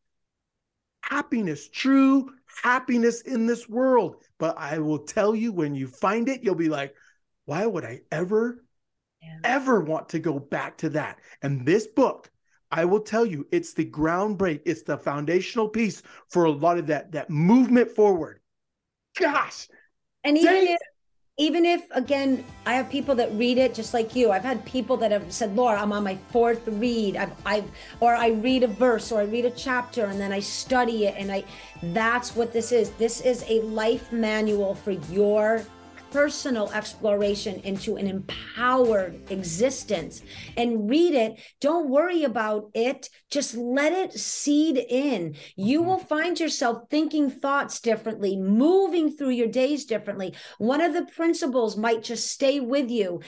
S1: happiness, true happiness in this world. But I will tell you when you find it, you'll be like, why would I ever yeah. ever want to go back to that. And this book, I will tell you, it's the groundbreak, it's the foundational piece for a lot of that that movement forward. Gosh.
S2: And even if even if again i have people that read it just like you i've had people that have said laura i'm on my fourth read i've i've or i read a verse or i read a chapter and then i study it and i that's what this is this is a life manual for your personal exploration into an empowered existence and read it. Don't worry about it. Just let it seed in. You mm-hmm. will find yourself thinking thoughts differently, moving through your days differently. One of the principles might just stay with you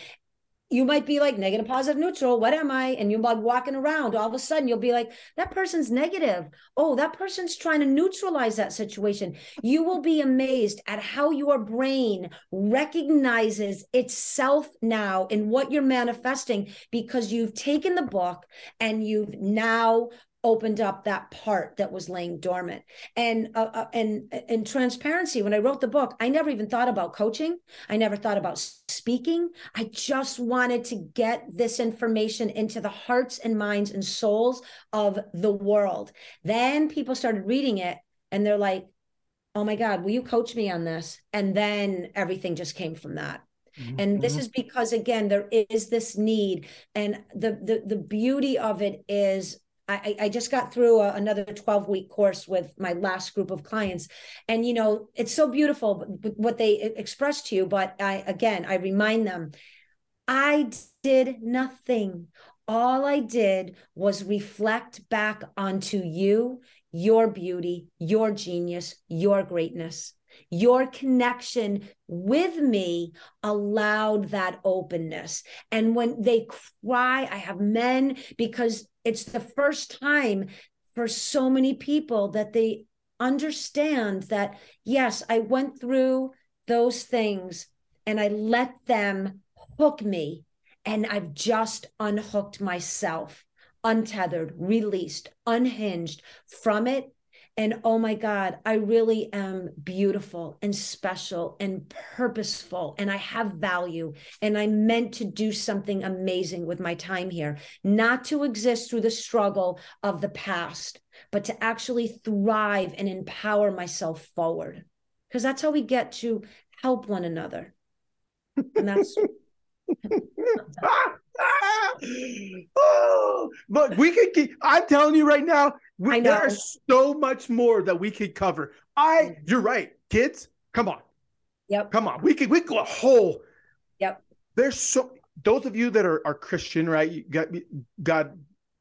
S2: you might be like negative, positive, neutral. What am I? And you're like walking around. All of a sudden, you'll be like, that person's negative. Oh, that person's trying to neutralize that situation. You will be amazed at how your brain recognizes itself now in what you're manifesting because you've taken the book and you've now opened up that part that was laying dormant and uh, uh, and and transparency when i wrote the book i never even thought about coaching i never thought about speaking i just wanted to get this information into the hearts and minds and souls of the world then people started reading it and they're like oh my god will you coach me on this and then everything just came from that Mm-hmm. And this mm-hmm. is because again, there is this need. And the, the the beauty of it is I, I just got through a, another 12 week course with my last group of clients. And, you know, it's so beautiful what they express to you. But I, again, I remind them, I did nothing. All I did was reflect back onto you, your beauty, your genius, your greatness. Your connection with me allowed that openness. And when they cry, I have men because it's the first time for so many people that they understand that, yes, I went through those things and I let them hook me. And I've just unhooked myself, untethered, released, unhinged from it and oh my God, I really am beautiful and special and purposeful, and I have value. And I'm meant to do something amazing with my time here, not to exist through the struggle of the past, but to actually thrive and empower myself forward. Because that's how we get to help one another. And that's. *laughs* *laughs* *laughs*
S1: oh, but we could keep, I'm telling you right now, we, there's so much more that we could cover. I, you're right, kids. Come on.
S2: Yep.
S1: Come on. We could we could go a whole.
S2: Yep.
S1: There's so those of you that are are Christian, right? You got God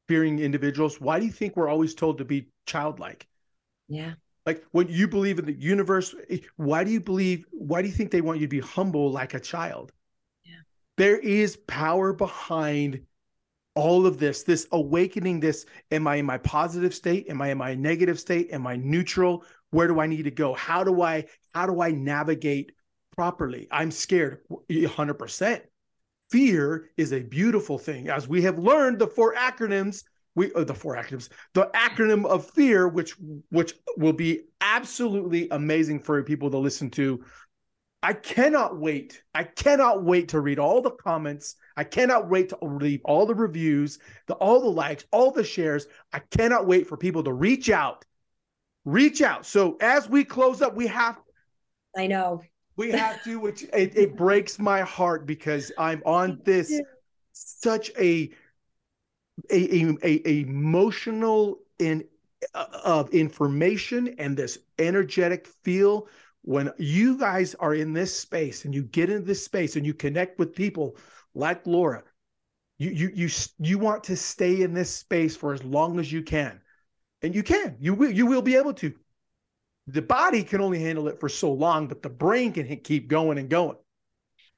S1: fearing individuals. Why do you think we're always told to be childlike?
S2: Yeah.
S1: Like when you believe in the universe, eh, why do you believe? Why do you think they want you to be humble like a child? There is power behind all of this, this awakening, this am I in my positive state? Am I in my negative state? Am I neutral? Where do I need to go? How do I how do I navigate properly? I'm scared 100%. Fear is a beautiful thing. As we have learned the four acronyms, we uh, the four acronyms, the acronym of fear which which will be absolutely amazing for people to listen to I cannot wait. I cannot wait to read all the comments. I cannot wait to read all the reviews, the all the likes, all the shares. I cannot wait for people to reach out. Reach out. So as we close up, we have
S2: I know.
S1: We have to, which it, it breaks my heart because I'm on this such a a, a, a emotional in uh, of information and this energetic feel when you guys are in this space and you get into this space and you connect with people like Laura, you you you you want to stay in this space for as long as you can, and you can. You will you will be able to. The body can only handle it for so long, but the brain can keep going and going.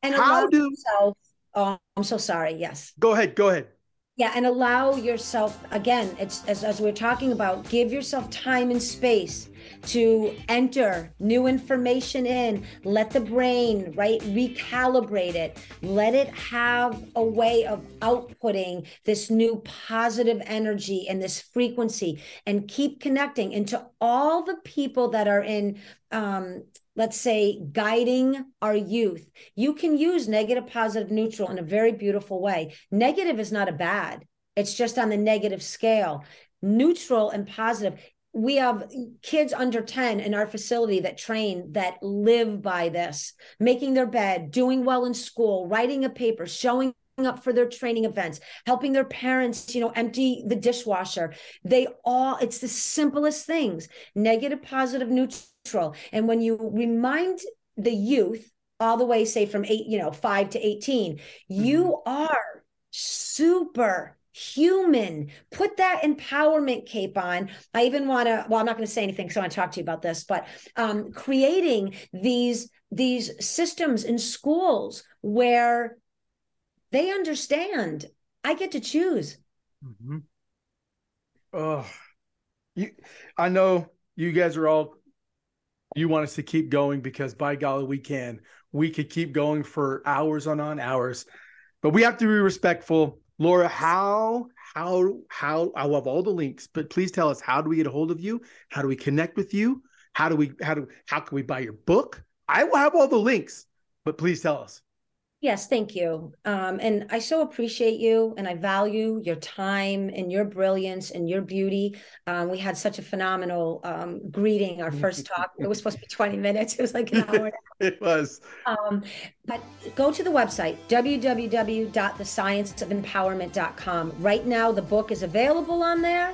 S2: And how do? Yourself, oh, I'm so sorry. Yes.
S1: Go ahead. Go ahead.
S2: Yeah, and allow yourself again. It's as as we're talking about. Give yourself time and space to enter new information in. Let the brain right recalibrate it. Let it have a way of outputting this new positive energy and this frequency, and keep connecting into all the people that are in um, let's say guiding our youth you can use negative positive neutral in a very beautiful way negative is not a bad it's just on the negative scale neutral and positive we have kids under 10 in our facility that train that live by this making their bed doing well in school writing a paper showing up for their training events helping their parents you know empty the dishwasher they all it's the simplest things negative positive neutral and when you remind the youth all the way, say from eight, you know, five to 18, mm-hmm. you are super human. Put that empowerment cape on. I even want to, well, I'm not going to say anything because I want to talk to you about this, but um, creating these these systems in schools where they understand I get to choose.
S1: Mm-hmm. Oh, you, I know you guys are all, you want us to keep going because by golly, we can. We could keep going for hours on on hours, but we have to be respectful. Laura, how, how, how, I love all the links, but please tell us how do we get a hold of you? How do we connect with you? How do we, how do, how can we buy your book? I will have all the links, but please tell us.
S2: Yes, thank you. Um, and I so appreciate you and I value your time and your brilliance and your beauty. Um, we had such a phenomenal um, greeting, our first talk. It was supposed to be *laughs* 20 minutes, it was like an hour. *laughs*
S1: it was.
S2: Um, but go to the website, www.thescienceofempowerment.com. Right now, the book is available on there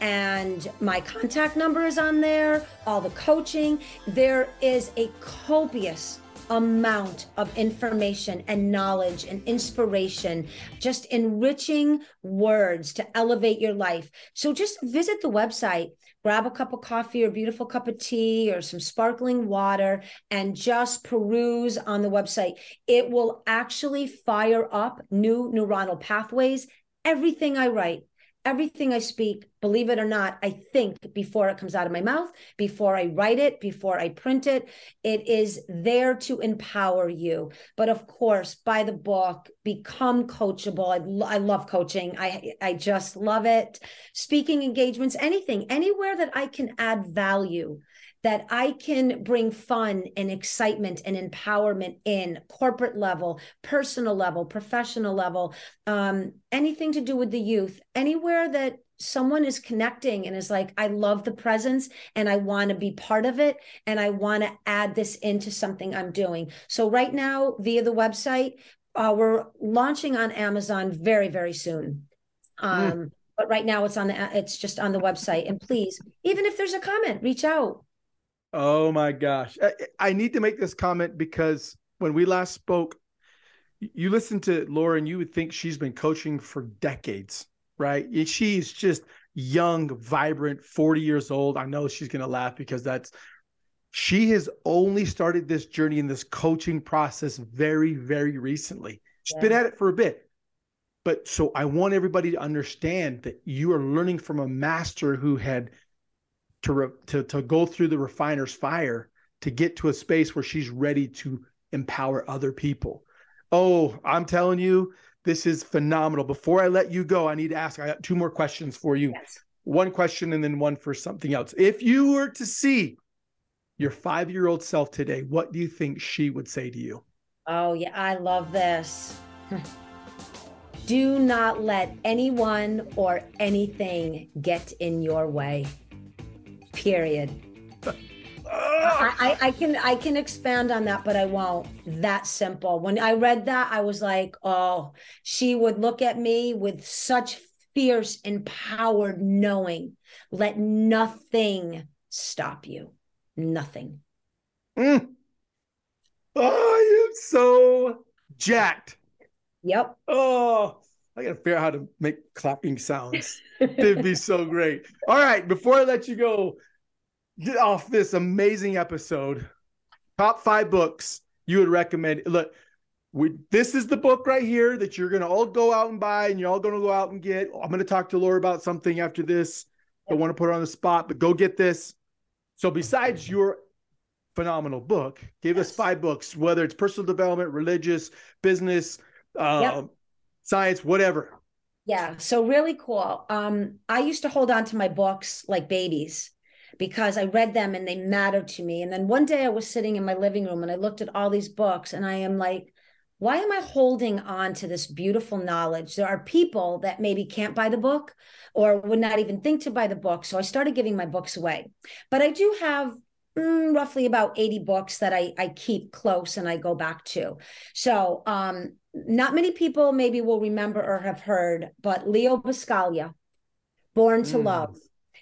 S2: and my contact number is on there, all the coaching. There is a copious amount of information and knowledge and inspiration, just enriching words to elevate your life. So just visit the website, grab a cup of coffee or beautiful cup of tea or some sparkling water and just peruse on the website. It will actually fire up new neuronal pathways. Everything I write everything I speak, believe it or not, I think before it comes out of my mouth, before I write it, before I print it. It is there to empower you. But of course, buy the book, become coachable. I, I love coaching. I, I just love it. Speaking engagements, anything, anywhere that I can add value that I can bring fun and excitement and empowerment in corporate level, personal level, professional level, um, anything to do with the youth, anywhere that someone is connecting and is like, I love the presence and I want to be part of it and I want to add this into something I'm doing. So, right now, via the website, uh, we're launching on Amazon very, very soon. Hmm. Um, mm. But right now, it's on the it's just on the website. And please, even if there's a comment, reach out.
S1: Oh my gosh. I, I, need to make this comment because when we last spoke, you listen to Laura and you would think she's been coaching for decades, right? She's just young, vibrant, 40 years old. I know she's going to laugh because that's she has only started this journey in this coaching process very, very recently. She's yeah. been at it for a bit. But so I want everybody to understand that you are learning from a master who had to re, to to go through the refiner's fire to get to a space where she's ready to empower other people. Oh, I'm telling you, this is phenomenal. Before I let you go, I need to ask. I got two more questions for you. Yes. One question and then one for something else. If you were to see your five year old self today, what do you think she would say to you?
S2: Oh, yeah, I love this. *laughs* do not let anyone or anything get in your way period. I, I, can I can expand on that, but I won't. That simple. When I read that, I was like, oh, she would look at me with such fierce, empowered knowing. Let nothing stop you. Nothing.
S1: Mm. Oh, I'm so jacked.
S2: Yep.
S1: Oh, I gotta figure out how to make clapping sounds. It'd be so great. All right, before I let you go, off this amazing episode. Top five books you would recommend. Look, we, this is the book right here that you're going to all go out and buy and you're all going to go out and get. I'm going to talk to Laura about something after this. Don't want to put her on the spot, but go get this. So, besides your phenomenal book, give yes. us five books, whether it's personal development, religious, business, uh, yep. science, whatever.
S2: Yeah. So, really cool. Um, I used to hold on to my books like babies because I read them and they mattered to me. And then one day I was sitting in my living room and I looked at all these books and I am like, why am I holding on to this beautiful knowledge? There are people that maybe can't buy the book or would not even think to buy the book. So I started giving my books away. But I do have mm, roughly about 80 books that I, I keep close and I go back to. So um, not many people maybe will remember or have heard, but Leo Buscaglia, Born to mm. Love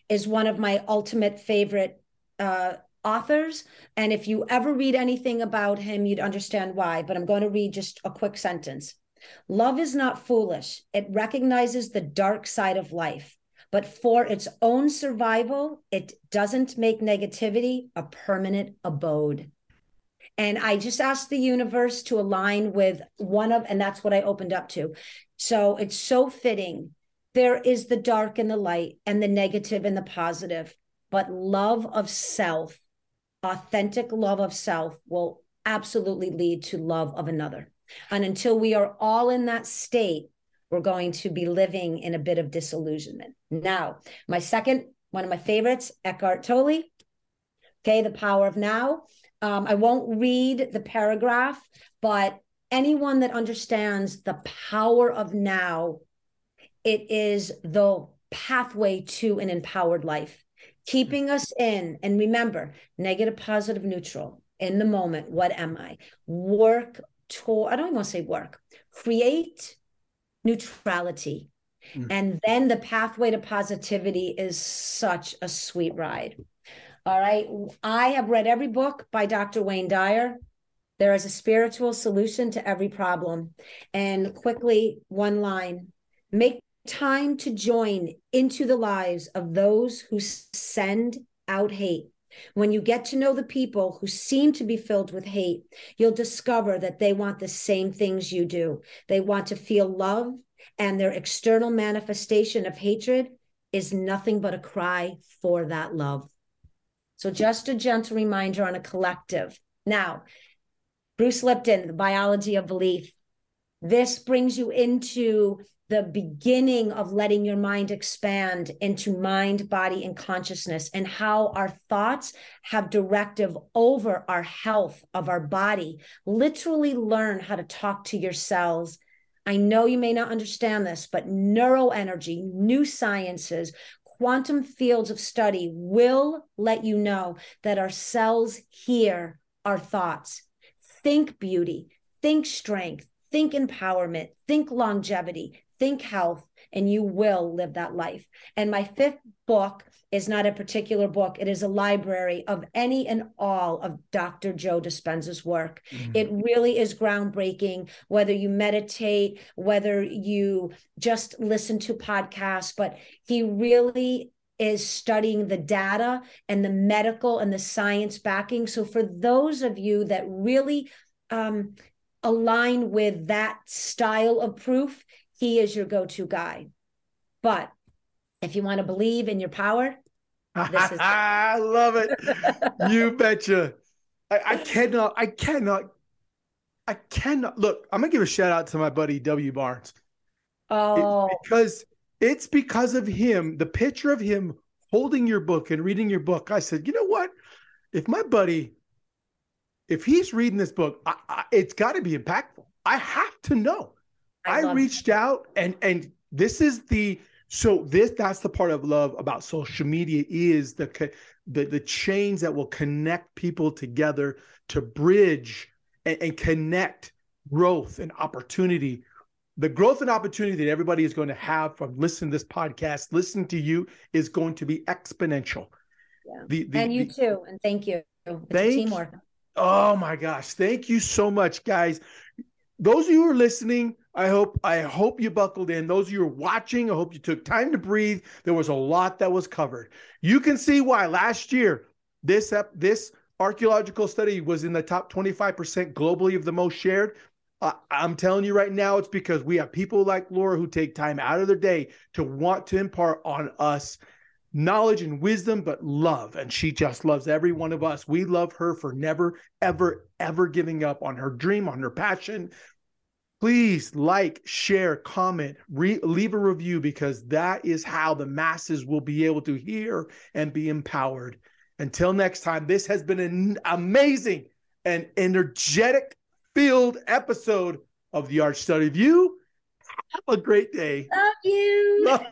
S2: is one of my ultimate favorite uh, authors. And if you ever read anything about him, you'd understand why. But I'm going to read just a quick sentence. Love is not foolish, it recognizes the dark side of life. But for its own survival, it doesn't make negativity a permanent abode. And I just asked the universe to align with one of, and that's what I opened up to. So it's so fitting. There is the dark and the light, and the negative and the positive. But love of self, authentic love of self, will absolutely lead to love of another. And until we are all in that state, we're going to be living in a bit of disillusionment. Now, my second, one of my favorites, Eckhart Tolle. Okay, The Power of Now. Um, I won't read the paragraph, but anyone that understands the power of now, it is the pathway to an empowered life, keeping us in. And remember, negative, positive, neutral in the moment. What am I? Work toward, I don't even want to say work, create neutrality. Mm. And then the pathway to positivity is such a sweet ride. All right. I have read every book by Dr. Wayne Dyer. There is a spiritual solution to every problem. And quickly, one line make time to join into the lives of those who send out hate. When you get to know the people who seem to be filled with hate, you'll discover that they want the same things you do. They want to feel love, and their external manifestation of hatred is nothing but a cry for that love. So, just a gentle reminder on a collective. Now, Bruce Lipton, The Biology of Belief. This brings you into the beginning of letting your mind expand into mind, body, and consciousness, and how our thoughts have directive over our health of our body. Literally learn how to talk to your cells. I know you may not understand this, but neuroenergy, new sciences, quantum fields of study will let you know that our cells hear our thoughts. Think beauty, think strength, think empowerment, think longevity, think health, and you will live that life. And my fifth book is not a particular book, it is a library of any and all of Dr. Joe Dispenza's work. Mm-hmm. It really is groundbreaking, whether you meditate, whether you just listen to podcasts, but he really is studying the data and the medical and the science backing. So, for those of you that really um, align with that style of proof, he is your go-to guy. But if you want to believe in your power,
S1: this is *laughs* I love it. you *laughs* betcha. I, I cannot, I cannot, I cannot look. I'm gonna give a shout out to my buddy W. Barnes.
S2: Oh,
S1: it's because it's because of him, the picture of him holding your book and reading your book. I said, you know what? If my buddy, if he's reading this book, I, I, it's got to be impactful. I have to know. I, I reached it. out and and this is the so this that's the part of love about social media is the the the chains that will connect people together to bridge and, and connect growth and opportunity the growth and opportunity that everybody is going to have from listening to this podcast, listening to you, is going to be exponential.
S2: Yeah. The, the, and you the, too. And thank you. It's thank.
S1: Oh my gosh. Thank you so much, guys. Those of you who are listening, I hope I hope you buckled in. Those of you who are watching, I hope you took time to breathe. There was a lot that was covered. You can see why last year this this archaeological study was in the top 25% globally of the most shared. Uh, I'm telling you right now, it's because we have people like Laura who take time out of their day to want to impart on us knowledge and wisdom, but love. And she just loves every one of us. We love her for never, ever, ever giving up on her dream, on her passion. Please like, share, comment, re- leave a review because that is how the masses will be able to hear and be empowered. Until next time, this has been an amazing and energetic filled episode of the Art Study View. Have a great day.
S2: Love you. *laughs* Love-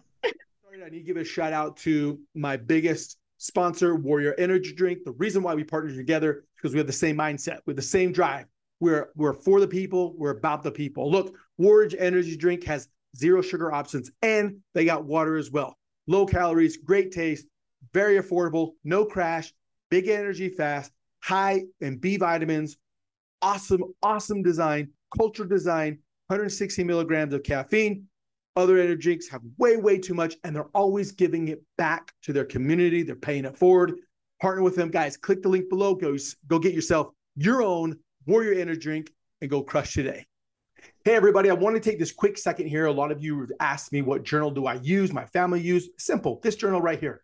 S1: I need to give a shout out to my biggest sponsor, Warrior Energy Drink. The reason why we partnered together is because we have the same mindset, with the same drive. We're we're for the people. We're about the people. Look, Warrior Energy Drink has zero sugar options, and they got water as well. Low calories, great taste, very affordable, no crash, big energy fast, high in B vitamins, awesome, awesome design, culture design, 160 milligrams of caffeine. Other energy drinks have way, way too much, and they're always giving it back to their community. They're paying it forward. Partner with them, guys. Click the link below. Go, go get yourself your own Warrior Energy drink and go crush today. Hey, everybody, I want to take this quick second here. A lot of you have asked me what journal do I use, my family use. Simple, this journal right here.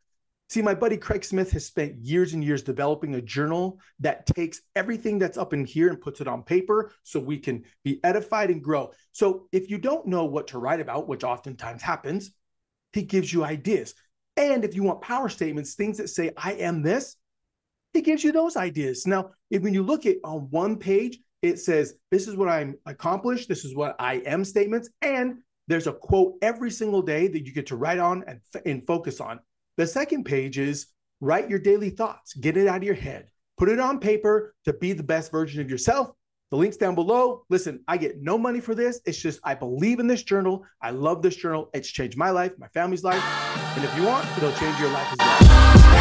S1: See, my buddy Craig Smith has spent years and years developing a journal that takes everything that's up in here and puts it on paper so we can be edified and grow. So if you don't know what to write about, which oftentimes happens, he gives you ideas. And if you want power statements, things that say, I am this, he gives you those ideas. Now, if when you look at on one page, it says, This is what I'm accomplished, this is what I am statements, and there's a quote every single day that you get to write on and, and focus on. The second page is write your daily thoughts, get it out of your head, put it on paper to be the best version of yourself. The link's down below. Listen, I get no money for this. It's just I believe in this journal. I love this journal. It's changed my life, my family's life. And if you want, it'll change your life as well.